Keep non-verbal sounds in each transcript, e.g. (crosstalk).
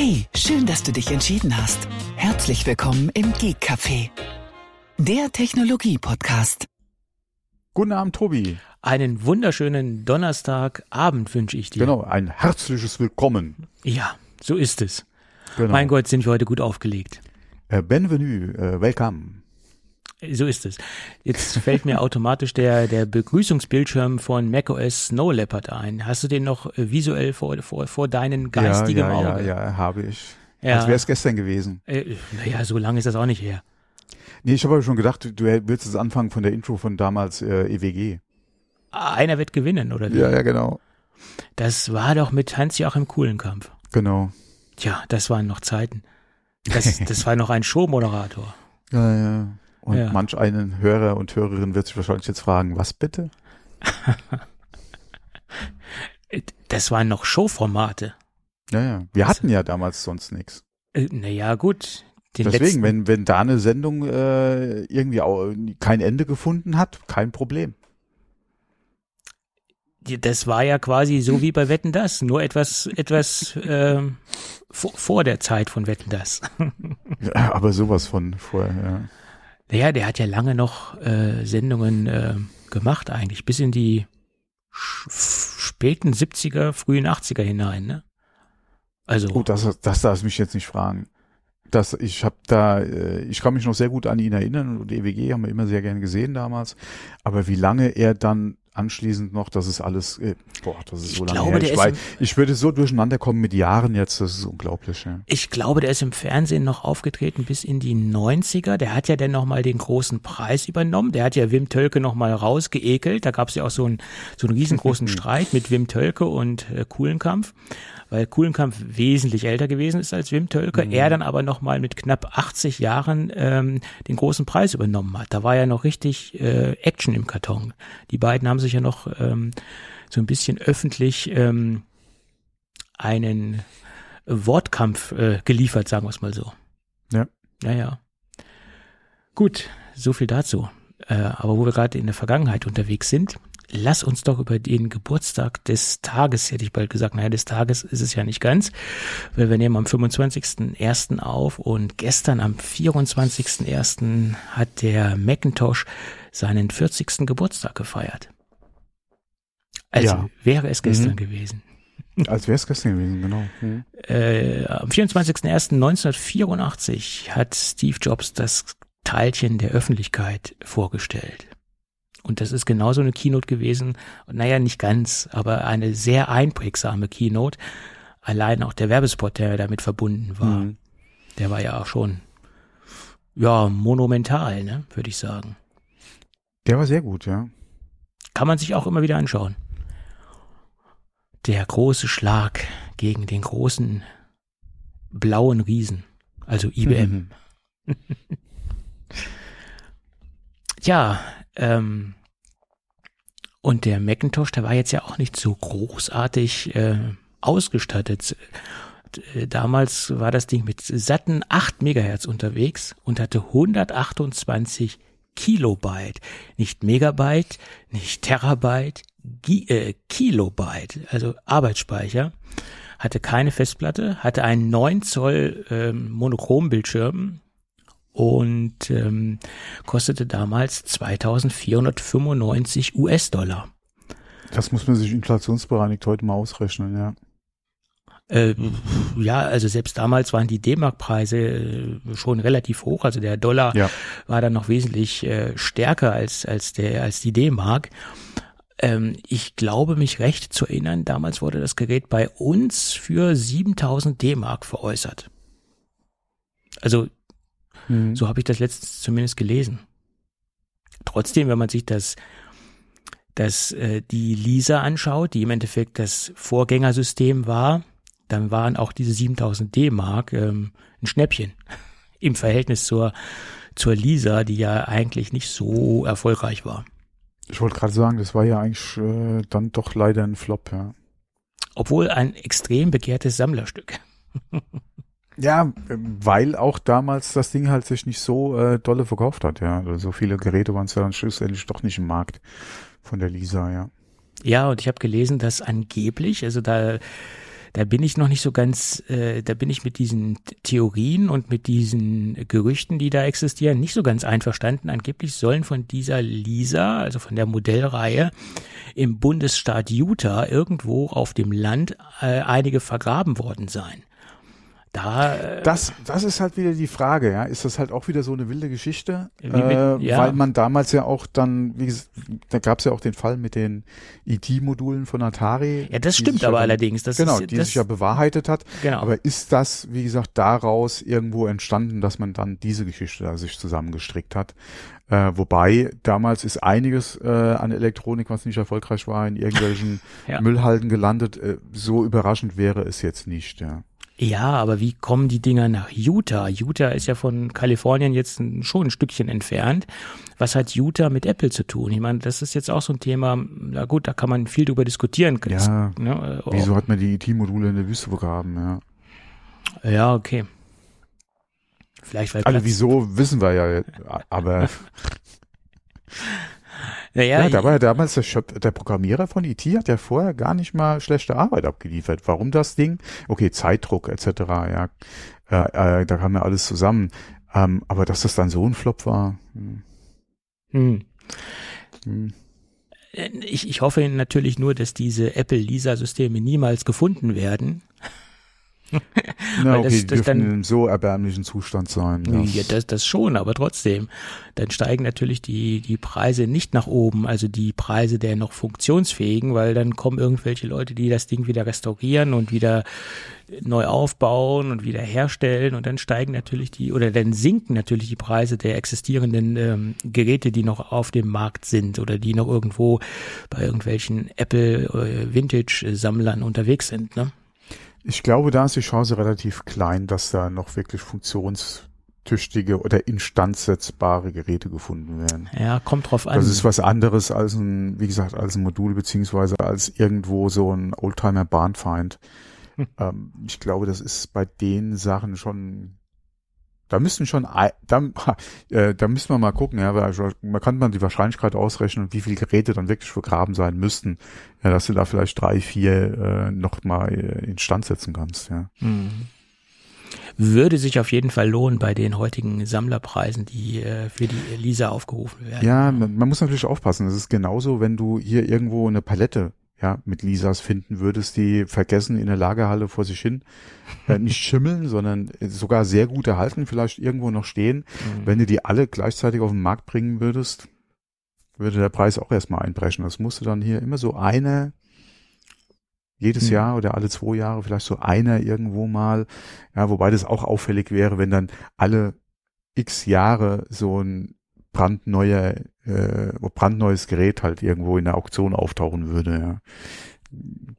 Hey, schön, dass du dich entschieden hast. Herzlich willkommen im Geek Café, der Technologie-Podcast. Guten Abend, Tobi. Einen wunderschönen Donnerstagabend wünsche ich dir. Genau, ein herzliches Willkommen. Ja, so ist es. Genau. Mein Gott, sind wir heute gut aufgelegt. Äh, bienvenue, äh, welcome. So ist es. Jetzt fällt mir automatisch der, der Begrüßungsbildschirm von macOS Snow Leopard ein. Hast du den noch äh, visuell vor, vor, vor deinen geistigen ja, ja, Auge? Ja, ja, habe ich. Ja. Als wäre es gestern gewesen. Äh, naja, so lange ist das auch nicht her. Nee, ich habe aber schon gedacht, du willst es anfangen von der Intro von damals äh, EWG. Einer wird gewinnen, oder wie? Ja, ja, genau. Das war doch mit Hans-Joachim Kuhlenkampf. Genau. Tja, das waren noch Zeiten. Das, das war noch ein Showmoderator. (laughs) Ja, ja. Und Ja. manch einen Hörer und Hörerin wird sich wahrscheinlich jetzt fragen, was bitte? (laughs) Das waren noch Showformate. Ja, ja. Wir hatten ja damals sonst nichts. Äh, naja, gut. Den Deswegen, letzten, wenn, wenn da eine Sendung äh, irgendwie auch kein Ende gefunden hat, kein Problem. das war ja quasi so wie bei Wetten das, nur etwas, etwas ähm, vor, vor der Zeit von Wetten das. (laughs) Ja, aber sowas von vorher, ja. Naja, der hat ja lange noch äh, Sendungen äh, gemacht eigentlich, bis in die späten 70er, frühen 80er hinein, ne? Also, Oh, das, das darf mich jetzt nicht fragen. Das, ich habe da, äh, ich kann mich noch sehr gut an ihn erinnern und EWG haben wir immer sehr gern gesehen damals. Aber wie lange er dann anschließend noch, das ist alles, äh, boah, das ist Ich so lange glaube, her. der Ich, ist weiß, ich würde so durcheinander kommen mit Jahren jetzt, das ist unglaublich. Ja. ich glaube, der ist im Fernsehen noch aufgetreten bis in die 90er. Der hat ja dann nochmal den großen Preis übernommen. Der hat ja Wim Tölke nochmal rausgeekelt. Da gab es ja auch so einen, so einen riesengroßen (laughs) Streit mit Wim Tölke und äh, Kuhlenkampf, weil Kuhlenkampf wesentlich älter gewesen ist als Wim Tölke. Er dann aber nochmal mit knapp 80 Jahren ähm, den großen Preis übernommen hat. Da war ja noch richtig äh, Action im Karton. Die beiden haben sich ja noch ähm, so ein bisschen öffentlich ähm, einen Wortkampf äh, geliefert, sagen wir es mal so. Ja. Ja, ja. Gut, so viel dazu. Äh, aber wo wir gerade in der Vergangenheit unterwegs sind, lass uns doch über den Geburtstag des Tages, hätte ich bald gesagt, naja, des Tages ist es ja nicht ganz, weil wir nehmen am 25.01. auf und gestern am 24.01. hat der Macintosh seinen 40. Geburtstag gefeiert. Also Ja. wäre es gestern Mhm. gewesen. Als wäre es gestern gewesen, genau. Mhm. Äh, am 24.01.1984 hat Steve Jobs das Teilchen der Öffentlichkeit vorgestellt. Und das ist genauso eine Keynote gewesen. Und naja, nicht ganz, aber eine sehr einprägsame Keynote. Allein auch der Werbespot, der damit verbunden war, Mhm. der war ja auch schon, ja, monumental, ne, würde ich sagen. Der war sehr gut, ja. Kann man sich auch immer wieder anschauen. Der große Schlag gegen den großen blauen Riesen, also IBM. Mhm. (laughs) (laughs) Ja, ähm, und der Macintosh, der war jetzt ja auch nicht so großartig äh, ausgestattet. Äh, Damals war das Ding mit satten 8 Megahertz unterwegs und hatte 128 Kilobyte. Nicht Megabyte, nicht Terabyte, Gi äh, Kilobyte, also Arbeitsspeicher. Hatte keine Festplatte, hatte einen 9 Zoll ähm, Monochrombildschirm und ähm, kostete damals 2495 US-Dollar. Das muss man sich inflationsbereinigt heute mal ausrechnen, ja. Äh, ja, also selbst damals waren die D-Mark-Preise äh, schon relativ hoch. Also der Dollar Ja. war dann noch wesentlich äh, stärker als, als, der, als die D-Mark. Ähm, ich glaube, mich recht zu erinnern, damals wurde das Gerät bei uns für 7000 D-Mark veräußert. Also Mhm. so habe ich das letztens zumindest gelesen. Trotzdem, wenn man sich das, das äh, die Lisa anschaut, die im Endeffekt das Vorgängersystem war, dann waren auch diese 7000 D-Mark ähm, ein Schnäppchen (laughs) im Verhältnis zur zur Lisa, die ja eigentlich nicht so erfolgreich war. Ich wollte gerade sagen, das war ja eigentlich äh, dann doch leider ein Flop, ja. Obwohl ein extrem begehrtes Sammlerstück. (laughs) Ja, weil auch damals das Ding halt sich nicht so äh, dolle verkauft hat, ja. Also so viele Geräte waren es ja dann schlussendlich doch nicht im Markt von der Lisa, ja. Ja, und ich habe gelesen, dass angeblich, also da da bin ich noch nicht so ganz, äh, da bin ich mit diesen Theorien und mit diesen Gerüchten, die da existieren, nicht so ganz einverstanden. Angeblich sollen von dieser Lisa, also von der Modellreihe, im Bundesstaat Utah irgendwo auf dem Land äh, einige vergraben worden sein. Da, äh, das, das ist halt wieder die Frage, ja. Ist das halt auch wieder so eine wilde Geschichte? Mit, äh, ja. Weil man damals ja auch dann, wie gesagt, da gab es ja auch den Fall mit den ET-Modulen von Atari. Ja, das stimmt aber ja allerdings. Das genau, ist, die das, sich ja bewahrheitet hat. Genau. Aber ist das, wie gesagt, daraus irgendwo entstanden, dass man dann diese Geschichte da sich zusammengestrickt hat? Äh, wobei damals ist einiges äh, an Elektronik, was nicht erfolgreich war, in irgendwelchen (laughs) Ja. Müllhalden gelandet. Äh, so überraschend wäre es jetzt nicht, ja. Ja, aber wie kommen die Dinger nach Utah? Utah ist ja von Kalifornien jetzt schon ein Stückchen entfernt. Was hat Utah mit Apple zu tun? Ich meine, das ist jetzt auch so ein Thema, na gut, da kann man viel drüber diskutieren. Ja, ne, äh, Wieso hat man die IT-Module in der Wüste begraben, ja. Ja, okay. Vielleicht weil Also Platz- wieso, wissen wir ja, aber (laughs) (laughs) Naja, ja, da war ja damals der, Schöp der Programmierer von IT hat ja vorher gar nicht mal schlechte Arbeit abgeliefert. Warum das Ding? Okay, Zeitdruck etc., ja, äh, äh, da kam ja alles zusammen. Ähm, aber dass das dann so ein Flop war, hm, hm. hm. ich, ich hoffe natürlich nur, dass diese Apple-Lisa-Systeme niemals gefunden werden. (laughs) Na, okay, das- die das dann- in einem so erbärmlichen Zustand sein. Ja. Ja, das, das schon, aber trotzdem. Dann steigen natürlich die, die Preise nicht nach oben, also die Preise der noch funktionsfähigen, weil dann kommen irgendwelche Leute, die das Ding wieder restaurieren und wieder neu aufbauen und wieder herstellen und dann steigen natürlich die, oder dann sinken natürlich die Preise der existierenden ähm, Geräte, die noch auf dem Markt sind oder die noch irgendwo bei irgendwelchen Apple äh, Vintage-Sammlern unterwegs sind. Ne? Ich glaube, da ist die Chance relativ klein, dass da noch wirklich funktionstüchtige oder instandsetzbare Geräte gefunden werden. Ja, kommt drauf an. Das ist was anderes als ein, wie gesagt, als ein Modul beziehungsweise als irgendwo so ein Oldtimer Bahnfeind. Hm. Ähm, ich glaube, das ist bei den Sachen schon, da müssten schon, da, (laughs) äh, da müssen wir mal gucken, ja, weil man kann man die Wahrscheinlichkeit ausrechnen, wie viele Geräte dann wirklich vergraben sein müssten, ja, dass du da vielleicht drei, vier äh, noch mal äh, instand setzen kannst, ja. Mhm. Würde sich auf jeden Fall lohnen bei den heutigen Sammlerpreisen, die äh, für die Lisa aufgerufen werden. Ja, man, man muss natürlich aufpassen. Das ist genauso, wenn du hier irgendwo eine Palette ja, mit Lisas finden würdest, die vergessen in der Lagerhalle vor sich hin, äh, nicht schimmeln, sondern sogar sehr gut erhalten, vielleicht irgendwo noch stehen. Mhm. Wenn du die alle gleichzeitig auf den Markt bringen würdest, würde der Preis auch erstmal einbrechen. Das musste dann hier immer so eine jedes Mhm. Jahr oder alle zwei Jahre vielleicht so einer irgendwo mal, ja, wobei das auch auffällig wäre, wenn dann alle x Jahre so ein brandneuer, äh, brandneues Gerät halt irgendwo in der Auktion auftauchen würde, ja.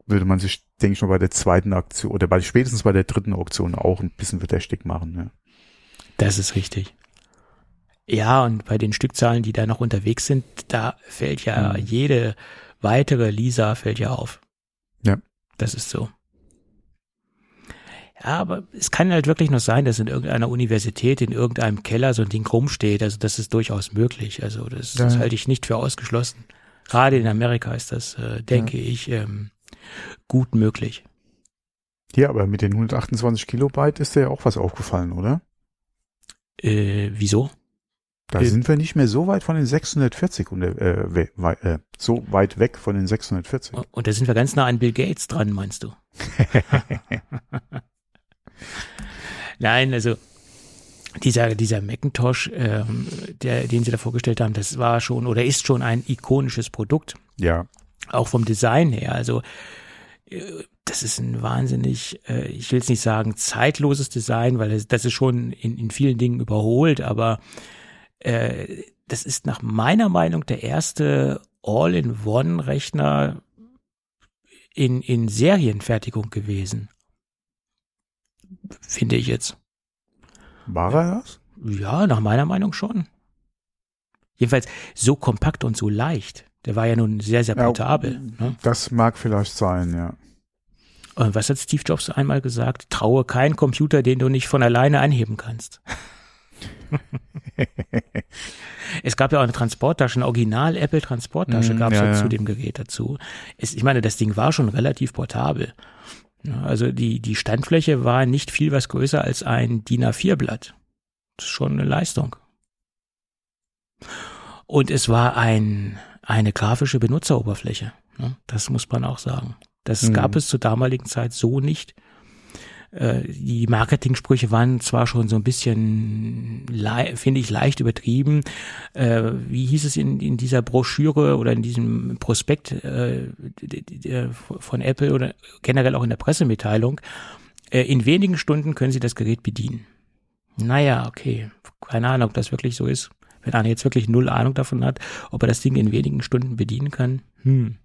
Würde man sich, denke ich mal, bei der zweiten Aktion oder bei spätestens bei der dritten Auktion auch ein bisschen verdächtig machen, ja. Das ist richtig. Ja, und bei den Stückzahlen, die da noch unterwegs sind, da fällt ja Mhm. jede weitere Lisa fällt ja auf. Ja. Das ist so. Ja, aber es kann halt wirklich noch sein, dass in irgendeiner Universität, in irgendeinem Keller so ein Ding rumsteht. Also das ist durchaus möglich. Also das, das Ja. halte ich nicht für ausgeschlossen. Gerade in Amerika ist das, äh, denke ich, ähm, gut möglich. Hier, aber mit den 128 Kilobyte ist dir ja auch was aufgefallen, oder? Äh, wieso? Da Äh, sind wir nicht mehr so weit von den 640 und, äh, we, wei- äh, so weit weg von den 640. Und da sind wir ganz nah an Bill Gates dran, meinst du? (laughs) Nein, also dieser, dieser Macintosh, ähm, der, den sie da vorgestellt haben, das war schon oder ist schon ein ikonisches Produkt, Ja, auch vom Design her. Also äh, das ist ein wahnsinnig, äh, ich will es nicht sagen zeitloses Design, weil das, das ist schon in, in vielen Dingen überholt, aber äh, das ist nach meiner Meinung der erste All-in-One-Rechner in, in Serienfertigung gewesen. Finde ich jetzt. war er das? Ja, nach meiner Meinung schon. Jedenfalls so kompakt und so leicht. Der war ja nun sehr, sehr Ja, portabel. Ne? Das mag vielleicht sein, ja. Und was hat Steve Jobs einmal gesagt? Traue keinen Computer, den du nicht von alleine anheben kannst. (laughs) es gab ja auch eine Transporttasche, eine Original Apple Transporttasche Mhm, gab es ja, ja, ja. zu dem Gerät dazu. Es, ich meine, das Ding war schon relativ portabel. Also die, die Standfläche war nicht viel was größer als ein DIN A4-Blatt. Das ist schon eine Leistung. Und es war ein, eine grafische Benutzeroberfläche. Ne? Das muss man auch sagen. Das mhm. gab es zur damaligen Zeit so nicht. Äh, die Marketingsprüche waren zwar schon so ein bisschen, finde ich, leicht übertrieben. Äh, wie hieß es in, in dieser Broschüre oder in diesem Prospekt äh, von Apple oder generell auch in der Pressemitteilung? in wenigen Stunden können Sie das Gerät bedienen. Naja, okay. Keine Ahnung, ob das wirklich so ist. Wenn einer jetzt wirklich null Ahnung davon hat, ob er das Ding in wenigen Stunden bedienen kann, hm.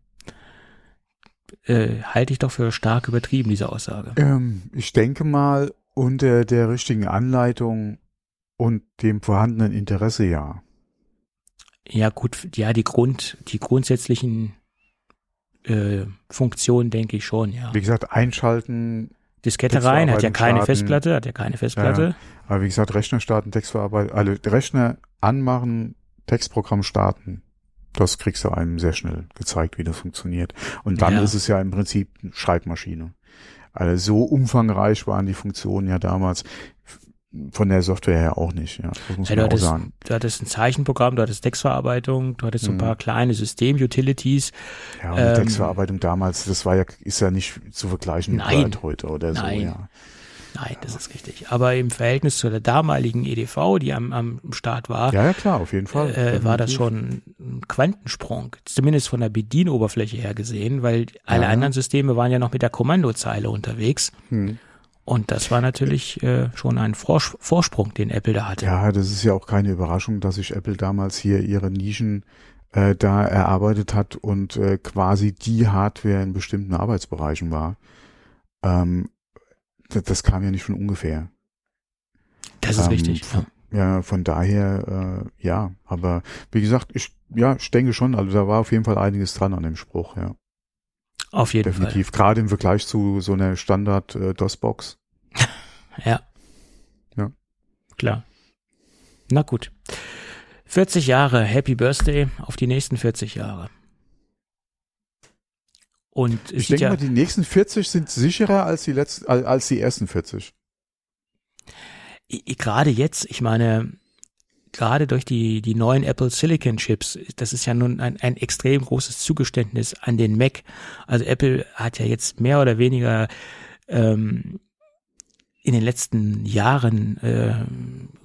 Äh, halte ich doch für stark übertrieben, diese Aussage. Ähm, ich denke mal, unter der richtigen Anleitung und dem vorhandenen Interesse ja. Ja, gut, ja, die Grund, die grundsätzlichen äh, Funktionen denke ich schon, ja. Wie gesagt, einschalten. Diskette rein, hat ja keine starten, Festplatte, hat ja keine Festplatte. Ja, aber wie gesagt, Rechner starten, Textverarbeitung, alle Rechner anmachen, Textprogramm starten. Das kriegst du einem sehr schnell gezeigt, wie das funktioniert. Und dann ja. ist es ja im Prinzip eine Schreibmaschine. Also so umfangreich waren die Funktionen ja damals von der Software her auch nicht, ja. Das muss ja, man auch hattest, sagen. Du hattest ein Zeichenprogramm, du hattest Textverarbeitung, du hattest so ein paar mhm. kleine System-Utilities. Ja, und die ähm, Textverarbeitung damals, das war ja, ist ja nicht zu vergleichen mit heute oder nein. so, ja. Nein, das ist richtig. Aber im Verhältnis zu der damaligen EDV, die am, am Start war, ja, ja klar, auf jeden Fall, äh, war das schon ein Quantensprung, zumindest von der Bedienoberfläche her gesehen, weil alle ja. anderen Systeme waren ja noch mit der Kommandozeile unterwegs. Hm. Und das war natürlich äh, schon ein Vors Vorsprung, den Apple da hatte. Ja, das ist ja auch keine Überraschung, dass sich Apple damals hier ihre Nischen äh, da erarbeitet hat und äh, quasi die Hardware in bestimmten Arbeitsbereichen war. Ähm, das, das kam ja nicht von ungefähr. Das ist ähm, richtig. Ja. ja, von daher, äh, ja, aber wie gesagt, ich, ja, ich denke schon, also da war auf jeden Fall einiges dran an dem Spruch, ja. Auf jeden Definitiv. Fall. Definitiv, gerade im Vergleich zu so einer Standard äh, (laughs) ja. Ja. Klar. Na gut. 40 Jahre, Happy Birthday auf die nächsten 40 Jahre. Und ich denke ja, mal, die nächsten 40 sind sicherer als die letzten, als die ersten 40. Gerade jetzt, ich meine, gerade durch die, die neuen Apple Silicon Chips, das ist ja nun ein, ein extrem großes Zugeständnis an den Mac. Also Apple hat ja jetzt mehr oder weniger ähm, in den letzten Jahren äh,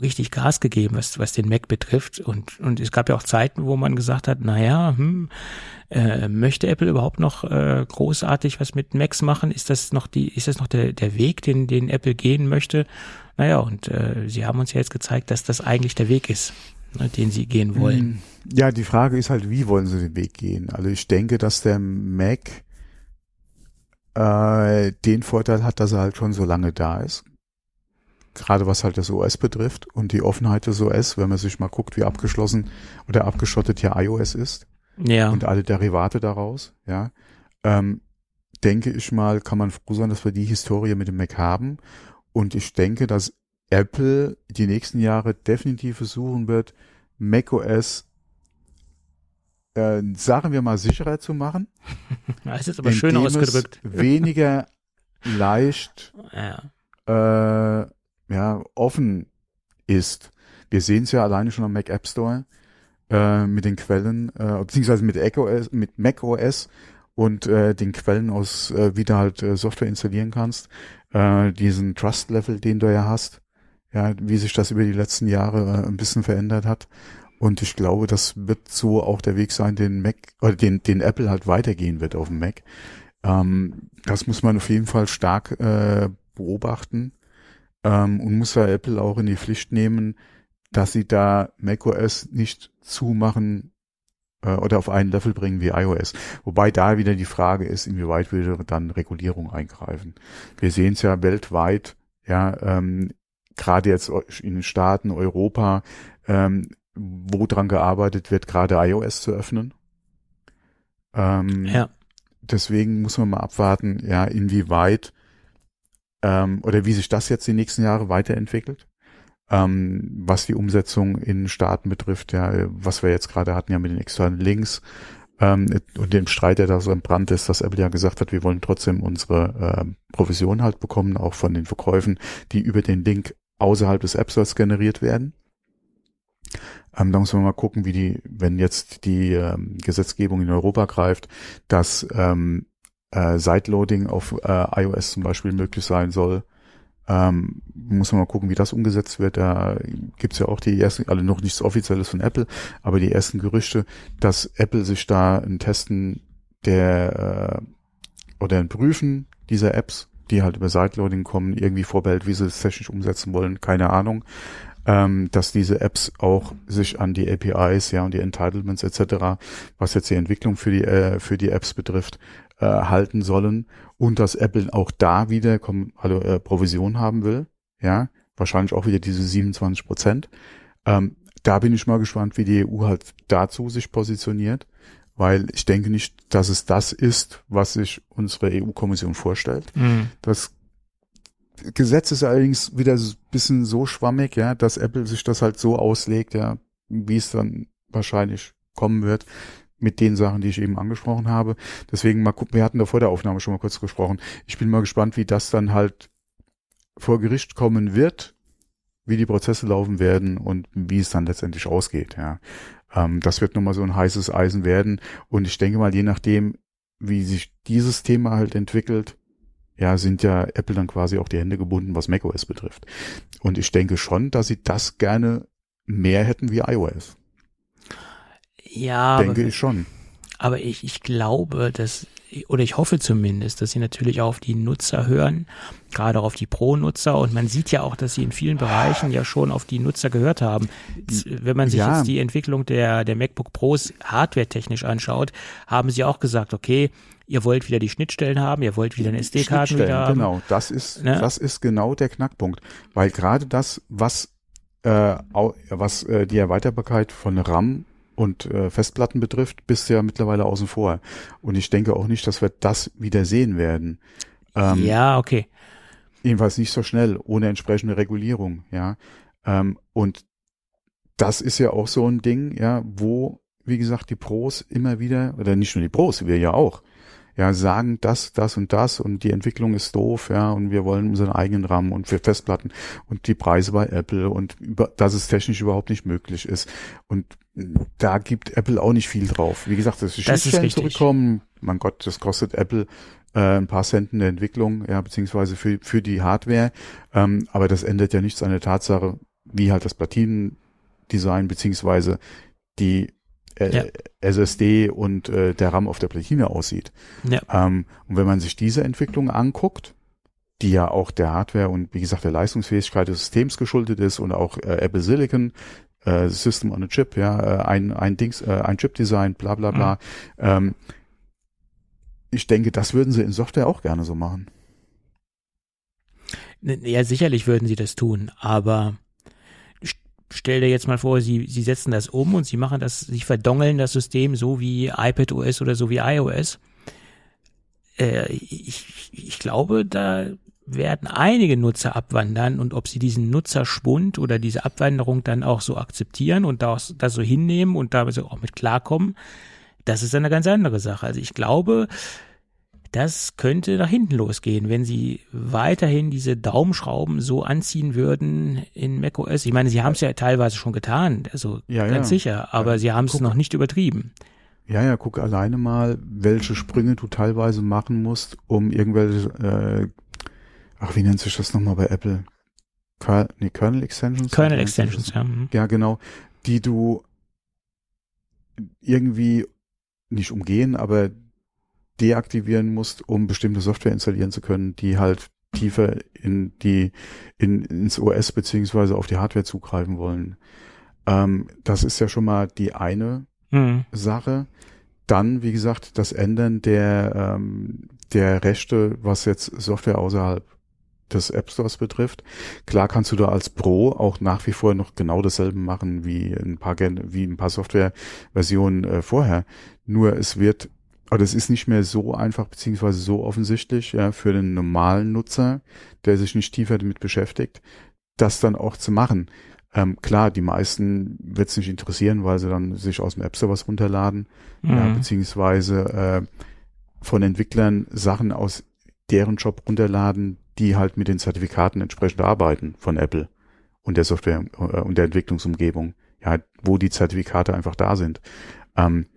richtig Gas gegeben, was, was den Mac betrifft. Und, und es gab ja auch Zeiten, wo man gesagt hat, naja, hm, äh, möchte Apple überhaupt noch äh, großartig was mit Macs machen? Ist das noch die, ist das noch der, der Weg, den, den Apple gehen möchte? Naja, und äh, sie haben uns ja jetzt gezeigt, dass das eigentlich der Weg ist, ne, den sie gehen wollen. Hm. Ja, die Frage ist halt, wie wollen sie den Weg gehen? Also ich denke, dass der Mac äh, den Vorteil hat, dass er halt schon so lange da ist gerade was halt das OS betrifft und die Offenheit des OS, wenn man sich mal guckt, wie abgeschlossen oder abgeschottet ja iOS ist. Ja. Und alle Derivate daraus, ja. Ähm, denke ich mal, kann man froh sein, dass wir die Historie mit dem Mac haben. Und ich denke, dass Apple die nächsten Jahre definitiv versuchen wird, macOS äh, sagen wir mal sicherer zu machen. (laughs) Das ist aber schön ausgedrückt. weniger (laughs) leicht ja. äh, ja, offen ist. Wir sehen es ja alleine schon am Mac App Store äh, mit den Quellen, äh, beziehungsweise mit, OS, mit Mac OS und äh, den Quellen aus, äh, wie du halt äh, Software installieren kannst, äh, diesen Trust-Level, den du ja hast, ja, wie sich das über die letzten Jahre äh, ein bisschen verändert hat. Und ich glaube, das wird so auch der Weg sein, den Mac, oder den, den Apple halt weitergehen wird auf dem Mac. Ähm, das muss man auf jeden Fall stark äh, beobachten ähm, und muss ja Apple auch in die Pflicht nehmen, dass sie da macOS nicht zumachen äh, oder auf einen Level bringen wie iOS. Wobei da wieder die Frage ist, inwieweit würde dann Regulierung eingreifen. Wir sehen es ja weltweit, ja, ähm, gerade jetzt in den Staaten, Europa, ähm, wo dran gearbeitet wird, gerade iOS zu öffnen. Ähm, ja. Deswegen muss man mal abwarten, ja, inwieweit ähm, oder wie sich das jetzt die nächsten Jahre weiterentwickelt. Ähm, was die Umsetzung in Staaten betrifft, ja, was wir jetzt gerade hatten ja mit den externen Links, Ähm, und dem Streit, der da so entbrannt ist, dass Apple ja gesagt hat, wir wollen trotzdem unsere äh, Provision halt bekommen, auch von den Verkäufen, die über den Link außerhalb des App Stores generiert werden. Ähm, da muss man mal gucken, wie die, wenn jetzt die ähm, Gesetzgebung in Europa greift, dass ähm, äh, Sideloading auf äh, iOS zum Beispiel möglich sein soll. Ähm, muss man mal gucken, wie das umgesetzt wird. Da gibt's ja auch die ersten, alle noch nichts Offizielles von Apple, aber die ersten Gerüchte, dass Apple sich da ein Testen der äh, oder ein Prüfen dieser Apps, die halt über Sideloading kommen, irgendwie vorbehält, wie sie es technisch umsetzen wollen, keine Ahnung ähm, dass diese Apps auch sich an die APIs, ja, und die Entitlements etc., was jetzt die Entwicklung für die, äh, für die Apps betrifft, äh, halten sollen und dass Apple auch da wieder also, äh, Provision haben will, ja, wahrscheinlich auch wieder diese 27 Prozent. Ähm, da bin ich mal gespannt, wie die EU halt dazu sich positioniert, weil ich denke nicht, dass es das ist, was sich unsere EU-Kommission vorstellt. Mhm. Das Gesetz ist allerdings wieder ein bisschen so schwammig, ja, dass Apple sich das halt so auslegt, ja, wie es dann wahrscheinlich kommen wird mit den Sachen, die ich eben angesprochen habe. Deswegen mal gucken, wir hatten da vor der Aufnahme schon mal kurz gesprochen. Ich bin mal gespannt, wie das dann halt vor Gericht kommen wird, wie die Prozesse laufen werden und wie es dann letztendlich ausgeht, ja. Ähm, das wird nochmal so ein heißes Eisen werden und ich denke mal, je nachdem, wie sich dieses Thema halt entwickelt, ja, sind ja Apple dann quasi auch die Hände gebunden, was macOS betrifft. Und ich denke schon, dass sie das gerne mehr hätten wie iOS. Ja. Denke aber, ich schon. Aber ich, ich glaube, dass, oder ich hoffe zumindest, dass sie natürlich auch auf die Nutzer hören, gerade auch auf die Pro-Nutzer. Und man sieht ja auch, dass sie in vielen Bereichen ja schon auf die Nutzer gehört haben. Wenn man sich ja. jetzt die Entwicklung der, der MacBook Pros hardware-technisch anschaut, haben sie auch gesagt, okay, ihr wollt wieder die Schnittstellen haben, ihr wollt wieder eine SD-Karten wieder haben. Genau, das ist, ne? das ist genau der Knackpunkt. Weil gerade das, was, äh, was äh, die Erweiterbarkeit von RAM und äh, Festplatten betrifft, bist du ja mittlerweile außen vor. Und ich denke auch nicht, dass wir das wieder sehen werden. Ähm, ja, okay. Jedenfalls nicht so schnell, ohne entsprechende Regulierung, ja. Ähm, und das ist ja auch so ein Ding, ja, wo, wie gesagt, die Pros immer wieder, oder nicht nur die Pros, wir ja auch, ja, sagen das, das und das und die Entwicklung ist doof, ja, und wir wollen unseren eigenen RAM und für Festplatten und die Preise bei Apple und über, dass es technisch überhaupt nicht möglich ist. Und da gibt Apple auch nicht viel drauf. Wie gesagt, das ist Schnittstellen zurückkommen. Mein Gott, das kostet Apple äh, ein paar Cent in der Entwicklung, ja, beziehungsweise für, für die Hardware. Ähm, aber das ändert ja nichts an der Tatsache, wie halt das Platinendesign beziehungsweise die ja. SSD und äh, der RAM auf der Platine aussieht. Ja. Ähm, und wenn man sich diese Entwicklung anguckt, die ja auch der Hardware und wie gesagt der Leistungsfähigkeit des Systems geschuldet ist und auch äh, Apple Silicon äh, System on a Chip, ja, äh, ein ein Dings, äh, ein Chip Design, bla bla bla. Mhm. Ähm, ich denke, das würden sie in Software auch gerne so machen. Ja, sicherlich würden sie das tun, aber stell dir jetzt mal vor, sie, sie setzen das um und sie machen das, sie verdongeln das System so wie iPadOS oder so wie iOS. Äh, ich, ich glaube, da werden einige Nutzer abwandern und ob sie diesen Nutzerschwund oder diese Abwanderung dann auch so akzeptieren und das, das so hinnehmen und da auch mit klarkommen, das ist eine ganz andere Sache. Also ich glaube, das könnte nach hinten losgehen, wenn sie weiterhin diese Daumenschrauben so anziehen würden in macOS. Ich meine, sie haben es ja teilweise schon getan, also ja, ganz ja. sicher, aber ja, sie haben es noch nicht übertrieben. Ja, ja, guck alleine mal, welche Sprünge du teilweise machen musst, um irgendwelche, äh, ach, wie nennt sich das nochmal bei Apple? Ker nee, Kernel Extensions? Kernel Extensions, ja. Mhm. Ja, genau, die du irgendwie nicht umgehen, aber deaktivieren musst, um bestimmte Software installieren zu können, die halt tiefer in die in, ins OS beziehungsweise auf die Hardware zugreifen wollen. Ähm, das ist ja schon mal die eine mhm. Sache. Dann, wie gesagt, das Ändern der ähm, der Rechte, was jetzt Software außerhalb des App Stores betrifft. Klar kannst du da als Pro auch nach wie vor noch genau dasselbe machen wie ein paar wie ein paar Softwareversionen äh, vorher. Nur es wird aber das ist nicht mehr so einfach beziehungsweise so offensichtlich ja, für den normalen Nutzer, der sich nicht tiefer damit beschäftigt, das dann auch zu machen. Ähm, klar, die meisten wird es nicht interessieren, weil sie dann sich aus dem App Store was runterladen, mhm. ja, beziehungsweise äh, von Entwicklern Sachen aus deren Job runterladen, die halt mit den Zertifikaten entsprechend arbeiten von Apple und der Software äh, und der Entwicklungsumgebung, ja, wo die Zertifikate einfach da sind. Ähm,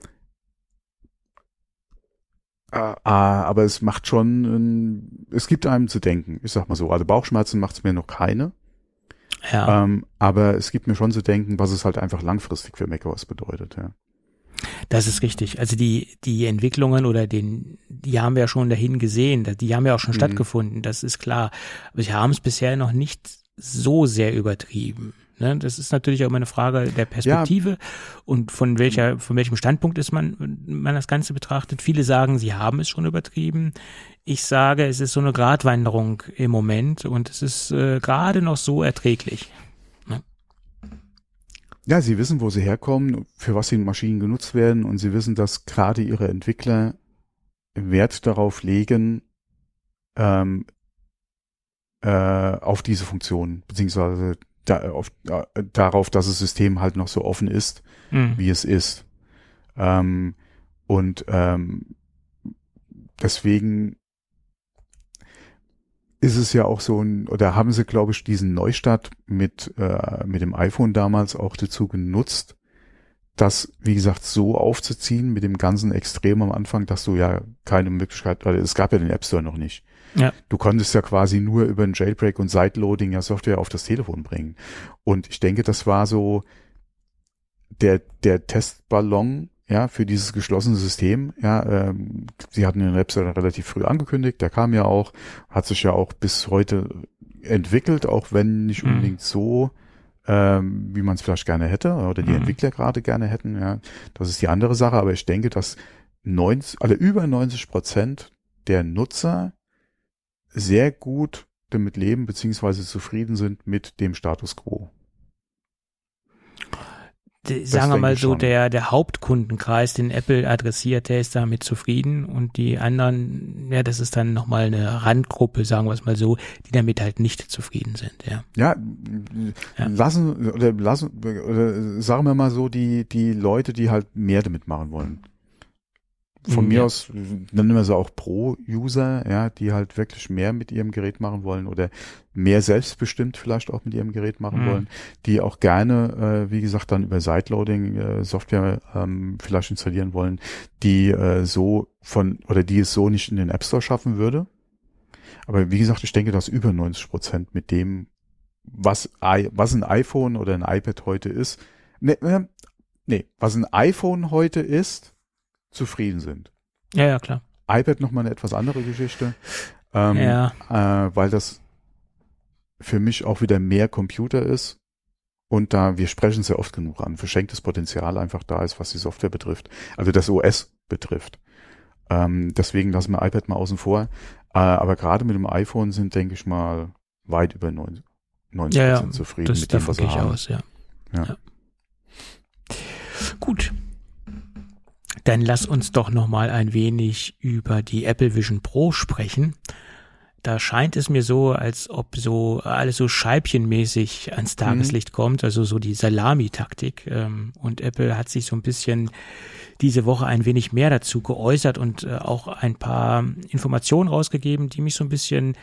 äh, aber es macht schon, äh, es gibt einem zu denken, ich sag mal so. Also Bauchschmerzen macht es mir noch keine. Ja. Ähm, aber es gibt mir schon zu denken, was es halt einfach langfristig für macOS bedeutet, ja. Das ist richtig. Also die, die Entwicklungen oder den, die haben wir ja schon dahin gesehen, die haben ja auch schon mhm. stattgefunden, das ist klar. Aber sie haben es bisher noch nicht so sehr übertrieben. Ne? Das ist natürlich auch immer eine Frage der Perspektive ja. und von welcher, von welchem Standpunkt ist man, man das Ganze betrachtet. Viele sagen, sie haben es schon übertrieben. Ich sage, es ist so eine Gratwanderung im Moment und es ist äh, gerade noch so erträglich. Ne? Ja, sie wissen, wo sie herkommen, für was die Maschinen genutzt werden und sie wissen, dass gerade ihre Entwickler Wert darauf legen, ähm, äh, auf diese Funktion, beziehungsweise da, auf, da, darauf, dass das System halt noch so offen ist, mhm. wie es ist. Ähm, und ähm, deswegen ist es ja auch so ein, oder haben sie, glaube ich, diesen Neustart mit, äh, mit dem iPhone damals auch dazu genutzt, das, wie gesagt, so aufzuziehen mit dem ganzen Extrem am Anfang, dass du ja keine Möglichkeit, weil es gab ja den App Store noch nicht. Ja. Du konntest ja quasi nur über ein Jailbreak und Sideloading ja Software auf das Telefon bringen. Und ich denke, das war so der, der Testballon, ja, für dieses geschlossene System. Ja, ähm, sie hatten den Website relativ früh angekündigt, der kam ja auch, hat sich ja auch bis heute entwickelt, auch wenn nicht mhm. unbedingt so, ähm, wie man es vielleicht gerne hätte oder die mhm. Entwickler gerade gerne hätten. Ja, das ist die andere Sache. Aber ich denke, dass 90, alle über 90 Prozent der Nutzer sehr gut damit leben beziehungsweise zufrieden sind mit dem Status quo. Die, sagen wir mal so, der, der Hauptkundenkreis, den Apple adressiert, der ist damit zufrieden und die anderen, ja, das ist dann nochmal eine Randgruppe, sagen wir es mal so, die damit halt nicht zufrieden sind, ja. Ja, ja. lassen, oder lassen, oder sagen wir mal so, die, die Leute, die halt mehr damit machen wollen von mir ja. aus nennen wir sie auch Pro-User, ja, die halt wirklich mehr mit ihrem Gerät machen wollen oder mehr selbstbestimmt vielleicht auch mit ihrem Gerät machen mhm. wollen, die auch gerne, äh, wie gesagt, dann über Sideloading äh, Software ähm, vielleicht installieren wollen, die äh, so von oder die es so nicht in den App Store schaffen würde. Aber wie gesagt, ich denke, dass über 90 Prozent mit dem, was, was ein iPhone oder ein iPad heute ist, ne, nee, was ein iPhone heute ist, zufrieden sind. Ja, ja, klar. iPad nochmal eine etwas andere Geschichte, ähm, ja. äh, weil das für mich auch wieder mehr Computer ist und da, wir sprechen sehr oft genug an, verschenktes Potenzial einfach da ist, was die Software betrifft, also das OS betrifft. Ähm, deswegen lassen wir iPad mal außen vor. Äh, aber gerade mit dem iPhone sind, denke ich mal, weit über 90, 90 ja, ja, zufrieden mit dem, was wir haben. Aus, ja. Ja. ja. Gut, dann lass uns doch noch mal ein wenig über die Apple Vision Pro sprechen. Da scheint es mir so, als ob so alles so scheibchenmäßig ans. Tageslicht mhm. kommt, also so die Salami-Taktik. Ähm, und Apple hat sich so ein bisschen diese Woche ein wenig mehr dazu geäußert und äh, auch ein paar Informationen rausgegeben, die mich so ein bisschen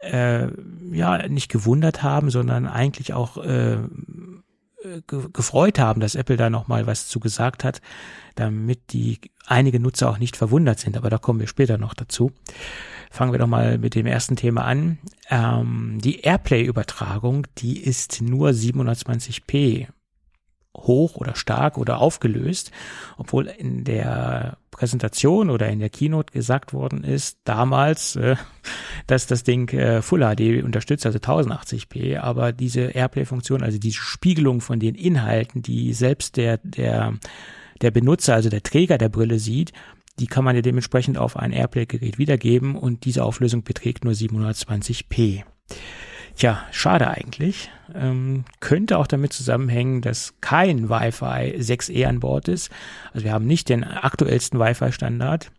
äh, ja nicht gewundert haben, sondern eigentlich auch äh, gefreut haben, dass Apple da noch mal was zu gesagt hat, damit die einige Nutzer auch nicht verwundert sind. Aber da kommen wir später noch dazu. Fangen wir doch mal mit dem ersten Thema an. Ähm, die AirPlay-Übertragung, die ist nur 720p hoch oder stark oder aufgelöst, obwohl in der Präsentation oder in der Keynote gesagt worden ist, damals, äh, dass das Ding äh, Full HD unterstützt, also 1080p, aber diese Airplay-Funktion, also diese Spiegelung von den Inhalten, die selbst der, der, der Benutzer, also der Träger der Brille sieht, die kann man ja dementsprechend auf ein Airplay-Gerät wiedergeben und diese Auflösung beträgt nur 720p. Tja, schade eigentlich. Ähm, könnte auch damit zusammenhängen, dass kein Wi-Fi 6E an Bord ist. Also wir haben nicht den aktuellsten Wi-Fi-Standard.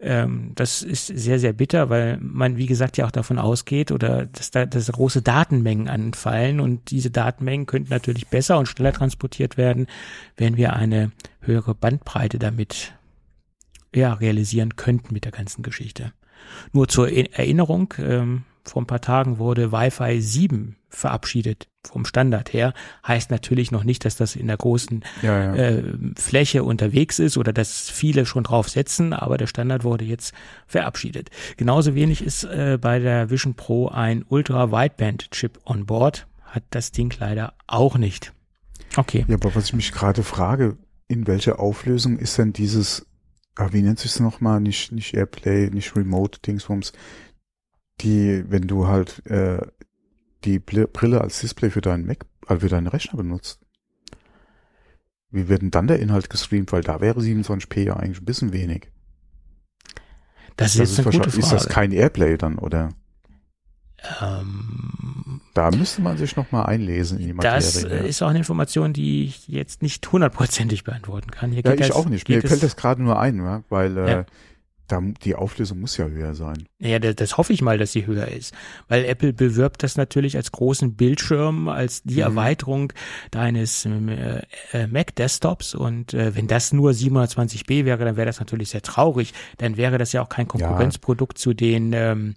Ähm, das ist sehr, sehr bitter, weil man, wie gesagt, ja auch davon ausgeht oder dass da dass große Datenmengen anfallen und diese Datenmengen könnten natürlich besser und schneller transportiert werden, wenn wir eine höhere Bandbreite damit ja, realisieren könnten mit der ganzen Geschichte. Nur zur Erinnerung, ähm, vor ein paar Tagen wurde Wi-Fi 7 verabschiedet vom Standard her. Heißt natürlich noch nicht, dass das in der großen ja, ja. Äh, Fläche unterwegs ist oder dass viele schon drauf setzen, aber der Standard wurde jetzt verabschiedet. Genauso wenig ist äh, bei der Vision Pro ein Ultra-Wideband-Chip on board. Hat das Ding leider auch nicht. Okay. Ja, aber was ich mich gerade frage, in welcher Auflösung ist denn dieses, ah, wie nennt sich es nochmal, nicht, nicht Airplay, nicht Remote-Dingsbums, die, wenn du halt äh, die Brille als Display für deinen Mac, also für deinen Rechner benutzt. Wie wird denn dann der Inhalt gestreamt? Weil da wäre 27p ja eigentlich ein bisschen wenig. Das ist, das jetzt ist eine gute Frage. Ist das kein Airplay dann, oder? Ähm, da müsste man sich nochmal einlesen in die Materie. Das ja. ist auch eine Information, die ich jetzt nicht hundertprozentig beantworten kann. Hier ja, ich das, auch nicht. Mir fällt das gerade nur ein, ja? weil äh, ja. Da, die Auflösung muss ja höher sein. Ja, das, das hoffe ich mal, dass sie höher ist. Weil Apple bewirbt das natürlich als großen Bildschirm, als die mhm. Erweiterung deines äh, äh, Mac-Desktops. Und äh, wenn das nur 720p wäre, dann wäre das natürlich sehr traurig. Dann wäre das ja auch kein Konkurrenzprodukt ja. zu den, ähm,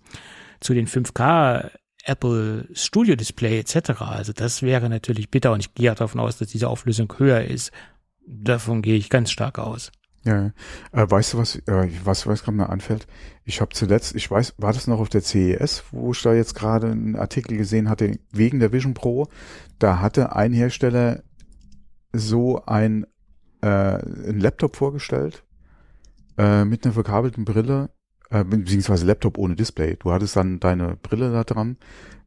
zu den 5K Apple Studio Display etc. Also das wäre natürlich bitter und ich gehe davon aus, dass diese Auflösung höher ist. Davon gehe ich ganz stark aus. Ja, äh, weißt du was, äh, was, was gerade mir anfällt? Ich habe zuletzt, ich weiß, war das noch auf der CES, wo ich da jetzt gerade einen Artikel gesehen hatte, wegen der Vision Pro, da hatte ein Hersteller so ein, äh, ein Laptop vorgestellt, äh, mit einer verkabelten Brille, äh, beziehungsweise Laptop ohne Display. Du hattest dann deine Brille da dran,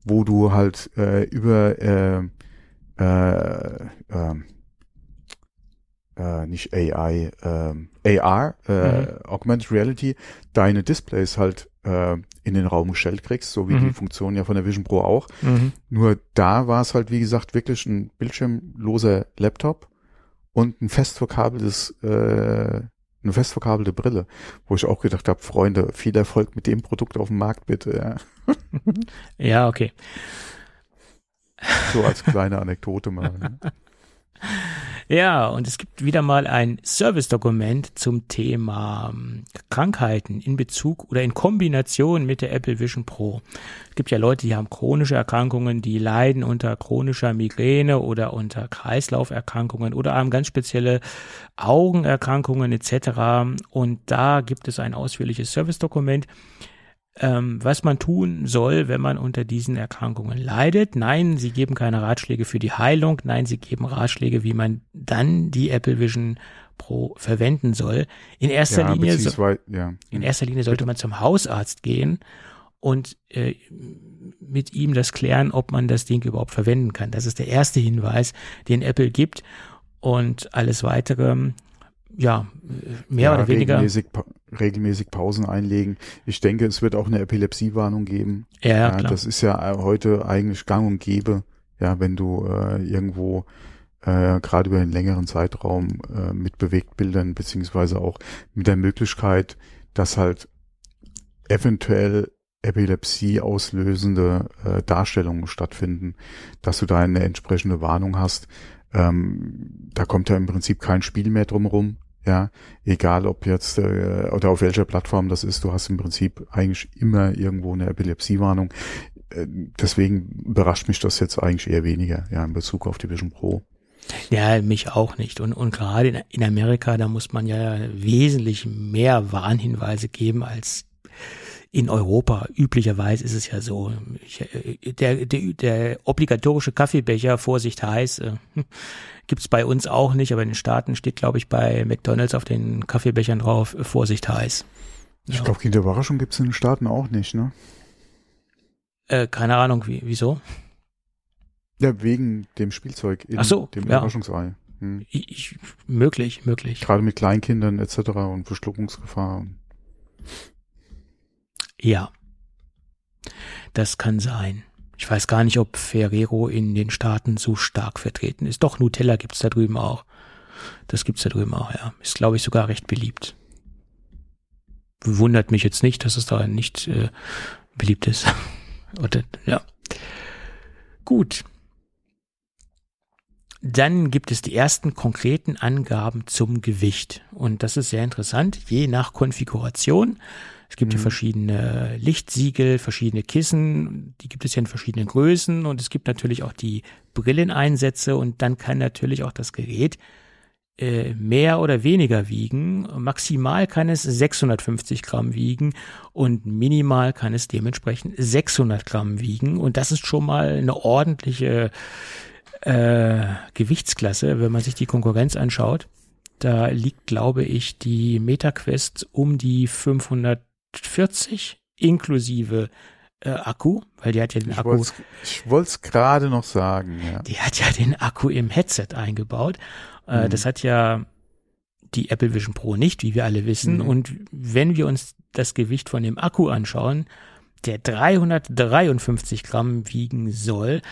wo du halt äh, über äh, äh, äh, äh, nicht AI, äh, AR, äh, mhm. Augmented Reality, deine Displays halt äh, in den Raum gestellt kriegst, so wie mhm. die Funktion ja von der Vision Pro auch. Mhm. Nur da war es halt, wie gesagt, wirklich ein bildschirmloser Laptop und ein fest verkabeltes, äh, eine fest verkabelte Brille, wo ich auch gedacht habe, Freunde, viel Erfolg mit dem Produkt auf dem Markt bitte. Ja, ja okay. So als kleine Anekdote mal. Ne? (laughs) Ja, und es gibt wieder mal ein Service-Dokument zum Thema ähm, Krankheiten in Bezug oder in Kombination mit der Apple Vision Pro. Es gibt ja Leute, die haben chronische Erkrankungen, die leiden unter chronischer Migräne oder unter Kreislauferkrankungen oder haben ganz spezielle Augenerkrankungen etc. Und da gibt es ein ausführliches Service-Dokument ähm, was man tun soll, wenn man unter diesen Erkrankungen leidet. Nein, sie geben keine Ratschläge für die Heilung. Nein, sie geben Ratschläge, wie man dann die Apple Vision Pro verwenden soll. In erster ja, Linie, so, ja. in erster Linie sollte man zum Hausarzt gehen und äh, mit ihm das klären, ob man das Ding überhaupt verwenden kann. Das ist der erste Hinweis, den Apple gibt. Und alles weitere ja, mehr ja, oder weniger. Regelmäßig, regelmäßig Pausen einlegen. Ich denke, es wird auch eine Epilepsiewarnung geben. Ja, ja klar. Das ist ja heute eigentlich gang und gäbe. Ja, wenn du äh, irgendwo äh, gerade über einen längeren Zeitraum äh, mit Bewegtbildern beziehungsweise auch mit der Möglichkeit, dass halt eventuell Epilepsie auslösende äh, Darstellungen stattfinden, dass du da eine entsprechende Warnung hast. Ähm, da kommt ja im Prinzip kein Spiel mehr drumherum. Ja, egal ob jetzt äh, oder auf welcher Plattform das ist, du hast im Prinzip eigentlich immer irgendwo eine Epilepsiewarnung. Äh, deswegen überrascht mich das jetzt eigentlich eher weniger, ja, in Bezug auf die Vision Pro. Ja, mich auch nicht. Und, und gerade in, in Amerika, da muss man ja wesentlich mehr Warnhinweise geben als in Europa. Üblicherweise ist es ja so, ich, äh, der, der, der obligatorische Kaffeebecher, Vorsicht heiß, äh, (laughs) gibt's bei uns auch nicht, aber in den Staaten steht, glaube ich, bei McDonalds auf den Kaffeebechern drauf, äh, Vorsicht heiß. Ich ja. glaube, Kinderüberraschung gibt's in den Staaten auch nicht, ne? Äh, keine Ahnung, wie, wieso? Ja, wegen dem Spielzeug in Ach so, dem ja. Überraschungsei. Hm. Ich, möglich, möglich. Gerade mit Kleinkindern etc. und Verschluckungsgefahr. Ja, das kann sein. Ich weiß gar nicht, ob Ferrero in den Staaten so stark vertreten ist. Doch, Nutella gibt's da drüben auch. Das gibt's da drüben auch, ja. Ist, glaube ich, sogar recht beliebt. wundert mich jetzt nicht, dass es da nicht äh, beliebt ist. (laughs) Oder, ja. Gut. Dann gibt es die ersten konkreten Angaben zum Gewicht. Und das ist sehr interessant, je nach Konfiguration. Es gibt mhm. ja verschiedene Lichtsiegel, verschiedene Kissen, die gibt es ja in verschiedenen Größen und es gibt natürlich auch die Brilleneinsätze und dann kann natürlich auch das Gerät äh, mehr oder weniger wiegen. Maximal kann es 650 Gramm wiegen und minimal kann es dementsprechend 600 Gramm wiegen und das ist schon mal eine ordentliche äh, Gewichtsklasse, wenn man sich die Konkurrenz anschaut. Da liegt, glaube ich, die MetaQuest um die 540 inklusive äh, Akku, weil die hat ja den ich Akku. Wollt's, ich wollte es gerade noch sagen. Ja. Die hat ja den Akku im Headset eingebaut. Äh, Mhm. Das hat ja die Apple Vision Pro nicht, wie wir alle wissen. Mhm. Und wenn wir uns das Gewicht von dem Akku anschauen, der 353 Gramm wiegen soll,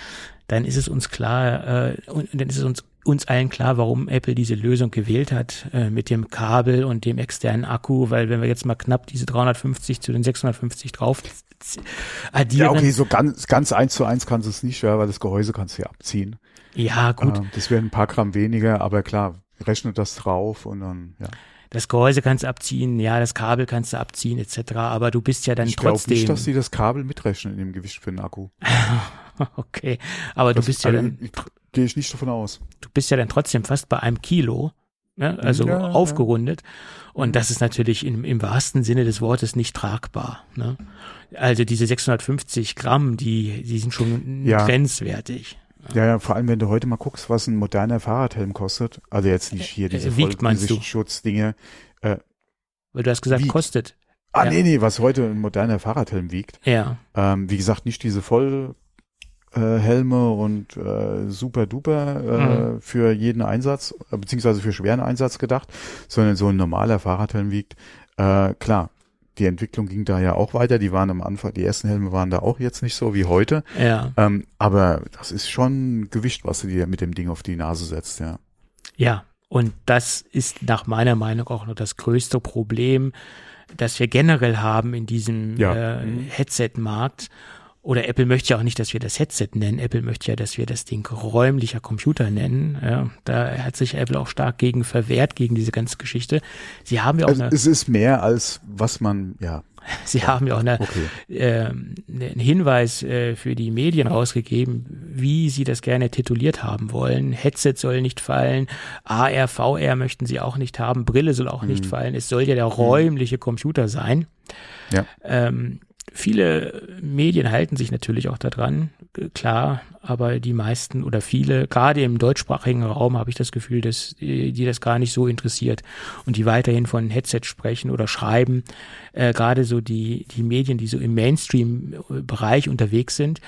dann ist es uns klar, äh, und dann ist es uns uns allen klar, warum Apple diese Lösung gewählt hat äh, mit dem Kabel und dem externen Akku, weil wenn wir jetzt mal knapp diese 350 zu den 650 drauf addieren, Ja, okay, so ganz, ganz eins zu eins kannst du es nicht, ja, weil das Gehäuse kannst du ja abziehen. ja gut, Ähm, das wären ein paar Gramm weniger, aber klar, rechnet das drauf und dann, ja. das Gehäuse kannst du abziehen, ja, das Kabel kannst du abziehen etc., aber du bist ja dann ich glaube trotzdem nicht, dass sie das Kabel mitrechnen in dem Gewicht für den Akku. (laughs) okay, aber du Das- bist ja also, dann ich- Gehe ich nicht davon aus. du bist ja dann trotzdem fast bei einem Kilo, ne? also Ja, ja. aufgerundet. Und das ist natürlich im, im wahrsten Sinne des Wortes nicht tragbar. Ne? Also diese 650 Gramm, die, die sind schon Ja. grenzwertig. Ja, ja, vor allem wenn du heute mal guckst, was ein moderner Fahrradhelm kostet. Also jetzt nicht hier diese Äh, wiegt, meinst du? Vollgesichtsschutzdinge. Weil du hast gesagt, Wie? kostet. Ah, Ja. nee, nee, was heute ein moderner Fahrradhelm wiegt. Ja. Ähm, wie gesagt, nicht diese Vollhelme äh, Helme und äh, super duper äh, Mhm. für jeden Einsatz, äh, beziehungsweise für schweren Einsatz gedacht, sondern so ein normaler Fahrradhelm wiegt. Äh, klar, die Entwicklung ging da ja auch weiter. Die waren am Anfang, die ersten Helme waren da auch jetzt nicht so wie heute. Ja. Ähm, aber das ist schon Gewicht, was du dir mit dem Ding auf die Nase setzt, ja. Ja, und das ist nach meiner Meinung auch noch das größte Problem, das wir generell haben in diesem Ja. äh, Mhm. Headset-Markt. Oder Apple möchte ja auch nicht, dass wir das Headset nennen. Apple möchte ja, dass wir das Ding räumlicher Computer nennen. Ja, da hat sich Apple auch stark gegen verwehrt, gegen diese ganze Geschichte. Sie haben ja auch Also, eine, es ist mehr als was man, ja, (laughs) sie haben ja auch eine, okay. ähm, einen Hinweis äh, für die Medien rausgegeben, wie sie das gerne tituliert haben wollen. Headset soll nicht fallen, AR, VR möchten sie auch nicht haben, Brille soll auch nicht Mhm. fallen. Es soll ja der räumliche Computer sein. Ja. Ähm, viele Medien halten sich natürlich auch daran, äh, klar, aber die meisten oder viele, gerade im deutschsprachigen Raum, habe ich das Gefühl, dass äh, die das gar nicht so interessiert und die weiterhin von Headset sprechen oder schreiben. Äh, gerade so die, die Medien, die so im Mainstream-Bereich unterwegs sind,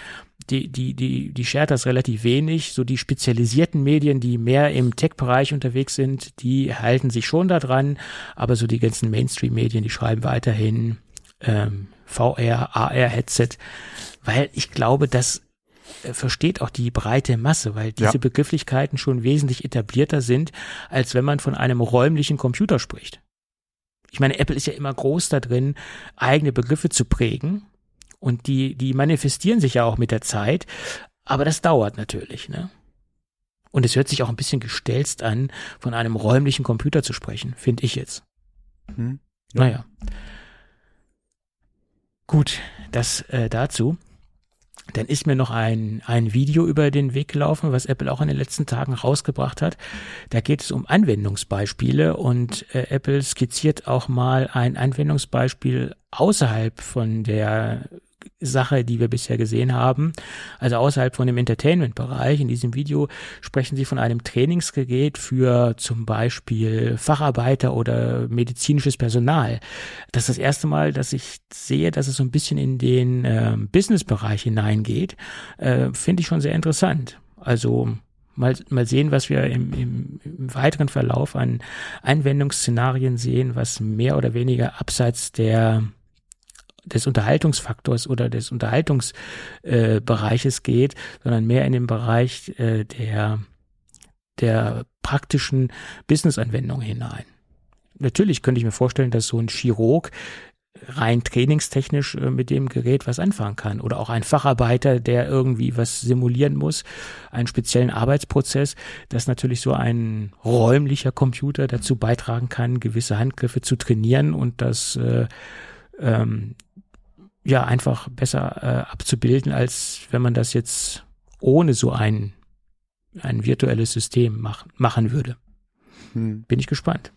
die, die, die, die schert das relativ wenig. So die spezialisierten Medien, die mehr im Tech-Bereich unterwegs sind, die halten sich schon daran, aber so die ganzen Mainstream-Medien, die schreiben weiterhin ähm, VR, AR-Headset, weil ich glaube, das äh, versteht auch die breite Masse, weil diese Ja. Begrifflichkeiten schon wesentlich etablierter sind, als wenn man von einem räumlichen Computer spricht. Ich meine, Apple ist ja immer groß da drin, eigene Begriffe zu prägen und die, die manifestieren sich ja auch mit der Zeit, aber das dauert natürlich, ne? Und es hört sich auch ein bisschen gestelzt an, von einem räumlichen Computer zu sprechen, finde ich jetzt. Hm? Ja. Naja. Gut, das äh, dazu. Dann ist mir noch ein, ein Video über den Weg gelaufen, was Apple auch in den letzten Tagen rausgebracht hat. Da geht es um Anwendungsbeispiele und äh, Apple skizziert auch mal ein Anwendungsbeispiel außerhalb von der Sache, die wir bisher gesehen haben, also außerhalb von dem Entertainment-Bereich. In diesem Video sprechen sie von einem Trainingsgerät für zum Beispiel Facharbeiter oder medizinisches Personal. Das ist das erste Mal, dass ich sehe, dass es so ein bisschen in den äh, Business-Bereich hineingeht. Äh, Finde ich schon sehr interessant. Also mal, mal sehen, was wir im, im, im weiteren Verlauf an Anwendungsszenarien sehen, was mehr oder weniger abseits der des Unterhaltungsfaktors oder des Unterhaltungsbereiches äh, geht, sondern mehr in den Bereich äh, der, der praktischen Business-Anwendung hinein. Natürlich könnte ich mir vorstellen, dass so ein Chirurg rein trainingstechnisch äh, mit dem Gerät was anfangen kann. Oder auch ein Facharbeiter, der irgendwie was simulieren muss, einen speziellen Arbeitsprozess, dass natürlich so ein räumlicher Computer dazu beitragen kann, gewisse Handgriffe zu trainieren und das äh, ähm, ja einfach besser äh, abzubilden, als wenn man das jetzt ohne so ein, ein virtuelles System mach, machen würde. Hm. Bin ich gespannt.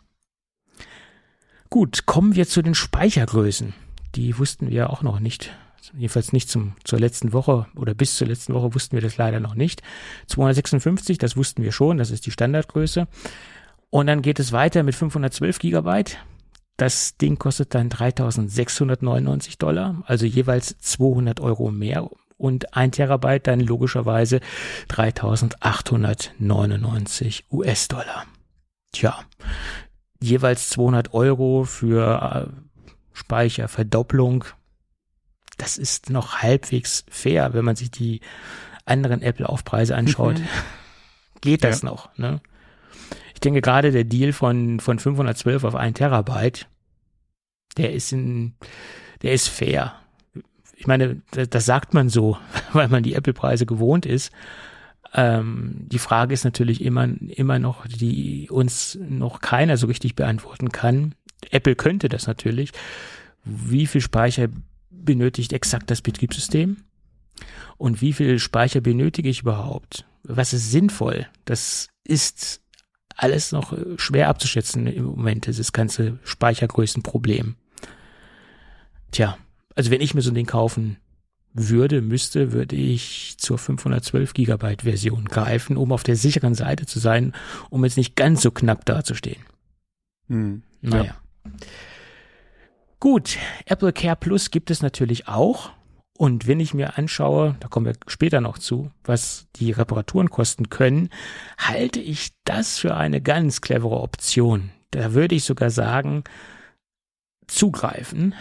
Gut, kommen wir zu den Speichergrößen. Die wussten wir auch noch nicht. Jedenfalls nicht zum, zur letzten Woche oder bis zur letzten Woche wussten wir das leider noch nicht. 256, das wussten wir schon, das ist die Standardgröße. Und dann geht es weiter mit 512 Gigabyte. Das Ding kostet dann 3699 Dollar, also jeweils 200 Euro mehr und ein Terabyte dann logischerweise 3899 US-Dollar. Tja, jeweils 200 Euro für äh, Speicherverdopplung. Das ist noch halbwegs fair, wenn man sich die anderen Apple-Aufpreise anschaut. Mhm. Geht das ja. noch? Ne? Ich denke gerade der Deal von, von 512 auf 1 Terabyte, der ist in, der ist fair. Ich meine, das, das sagt man so, (laughs) weil man die Apple-Preise gewohnt ist. Ähm, die Frage ist natürlich immer, immer noch, die uns noch keiner so richtig beantworten kann. Apple könnte das natürlich. Wie viel Speicher benötigt exakt das Betriebssystem? Und wie viel Speicher benötige ich überhaupt? Was ist sinnvoll? Das ist alles noch schwer abzuschätzen im Moment, dieses ganze Speichergrößenproblem. Tja, also wenn ich mir so ein Ding kaufen würde, müsste, würde ich zur 512 Gigabyte Version greifen, um auf der sicheren Seite zu sein, um jetzt nicht ganz so knapp dazustehen. Hm, naja. Ja. Gut, Apple Care Plus gibt es natürlich auch. Und wenn ich mir anschaue, da kommen wir später noch zu, was die Reparaturen kosten können, halte ich das für eine ganz clevere Option. Da würde ich sogar sagen, zugreifen,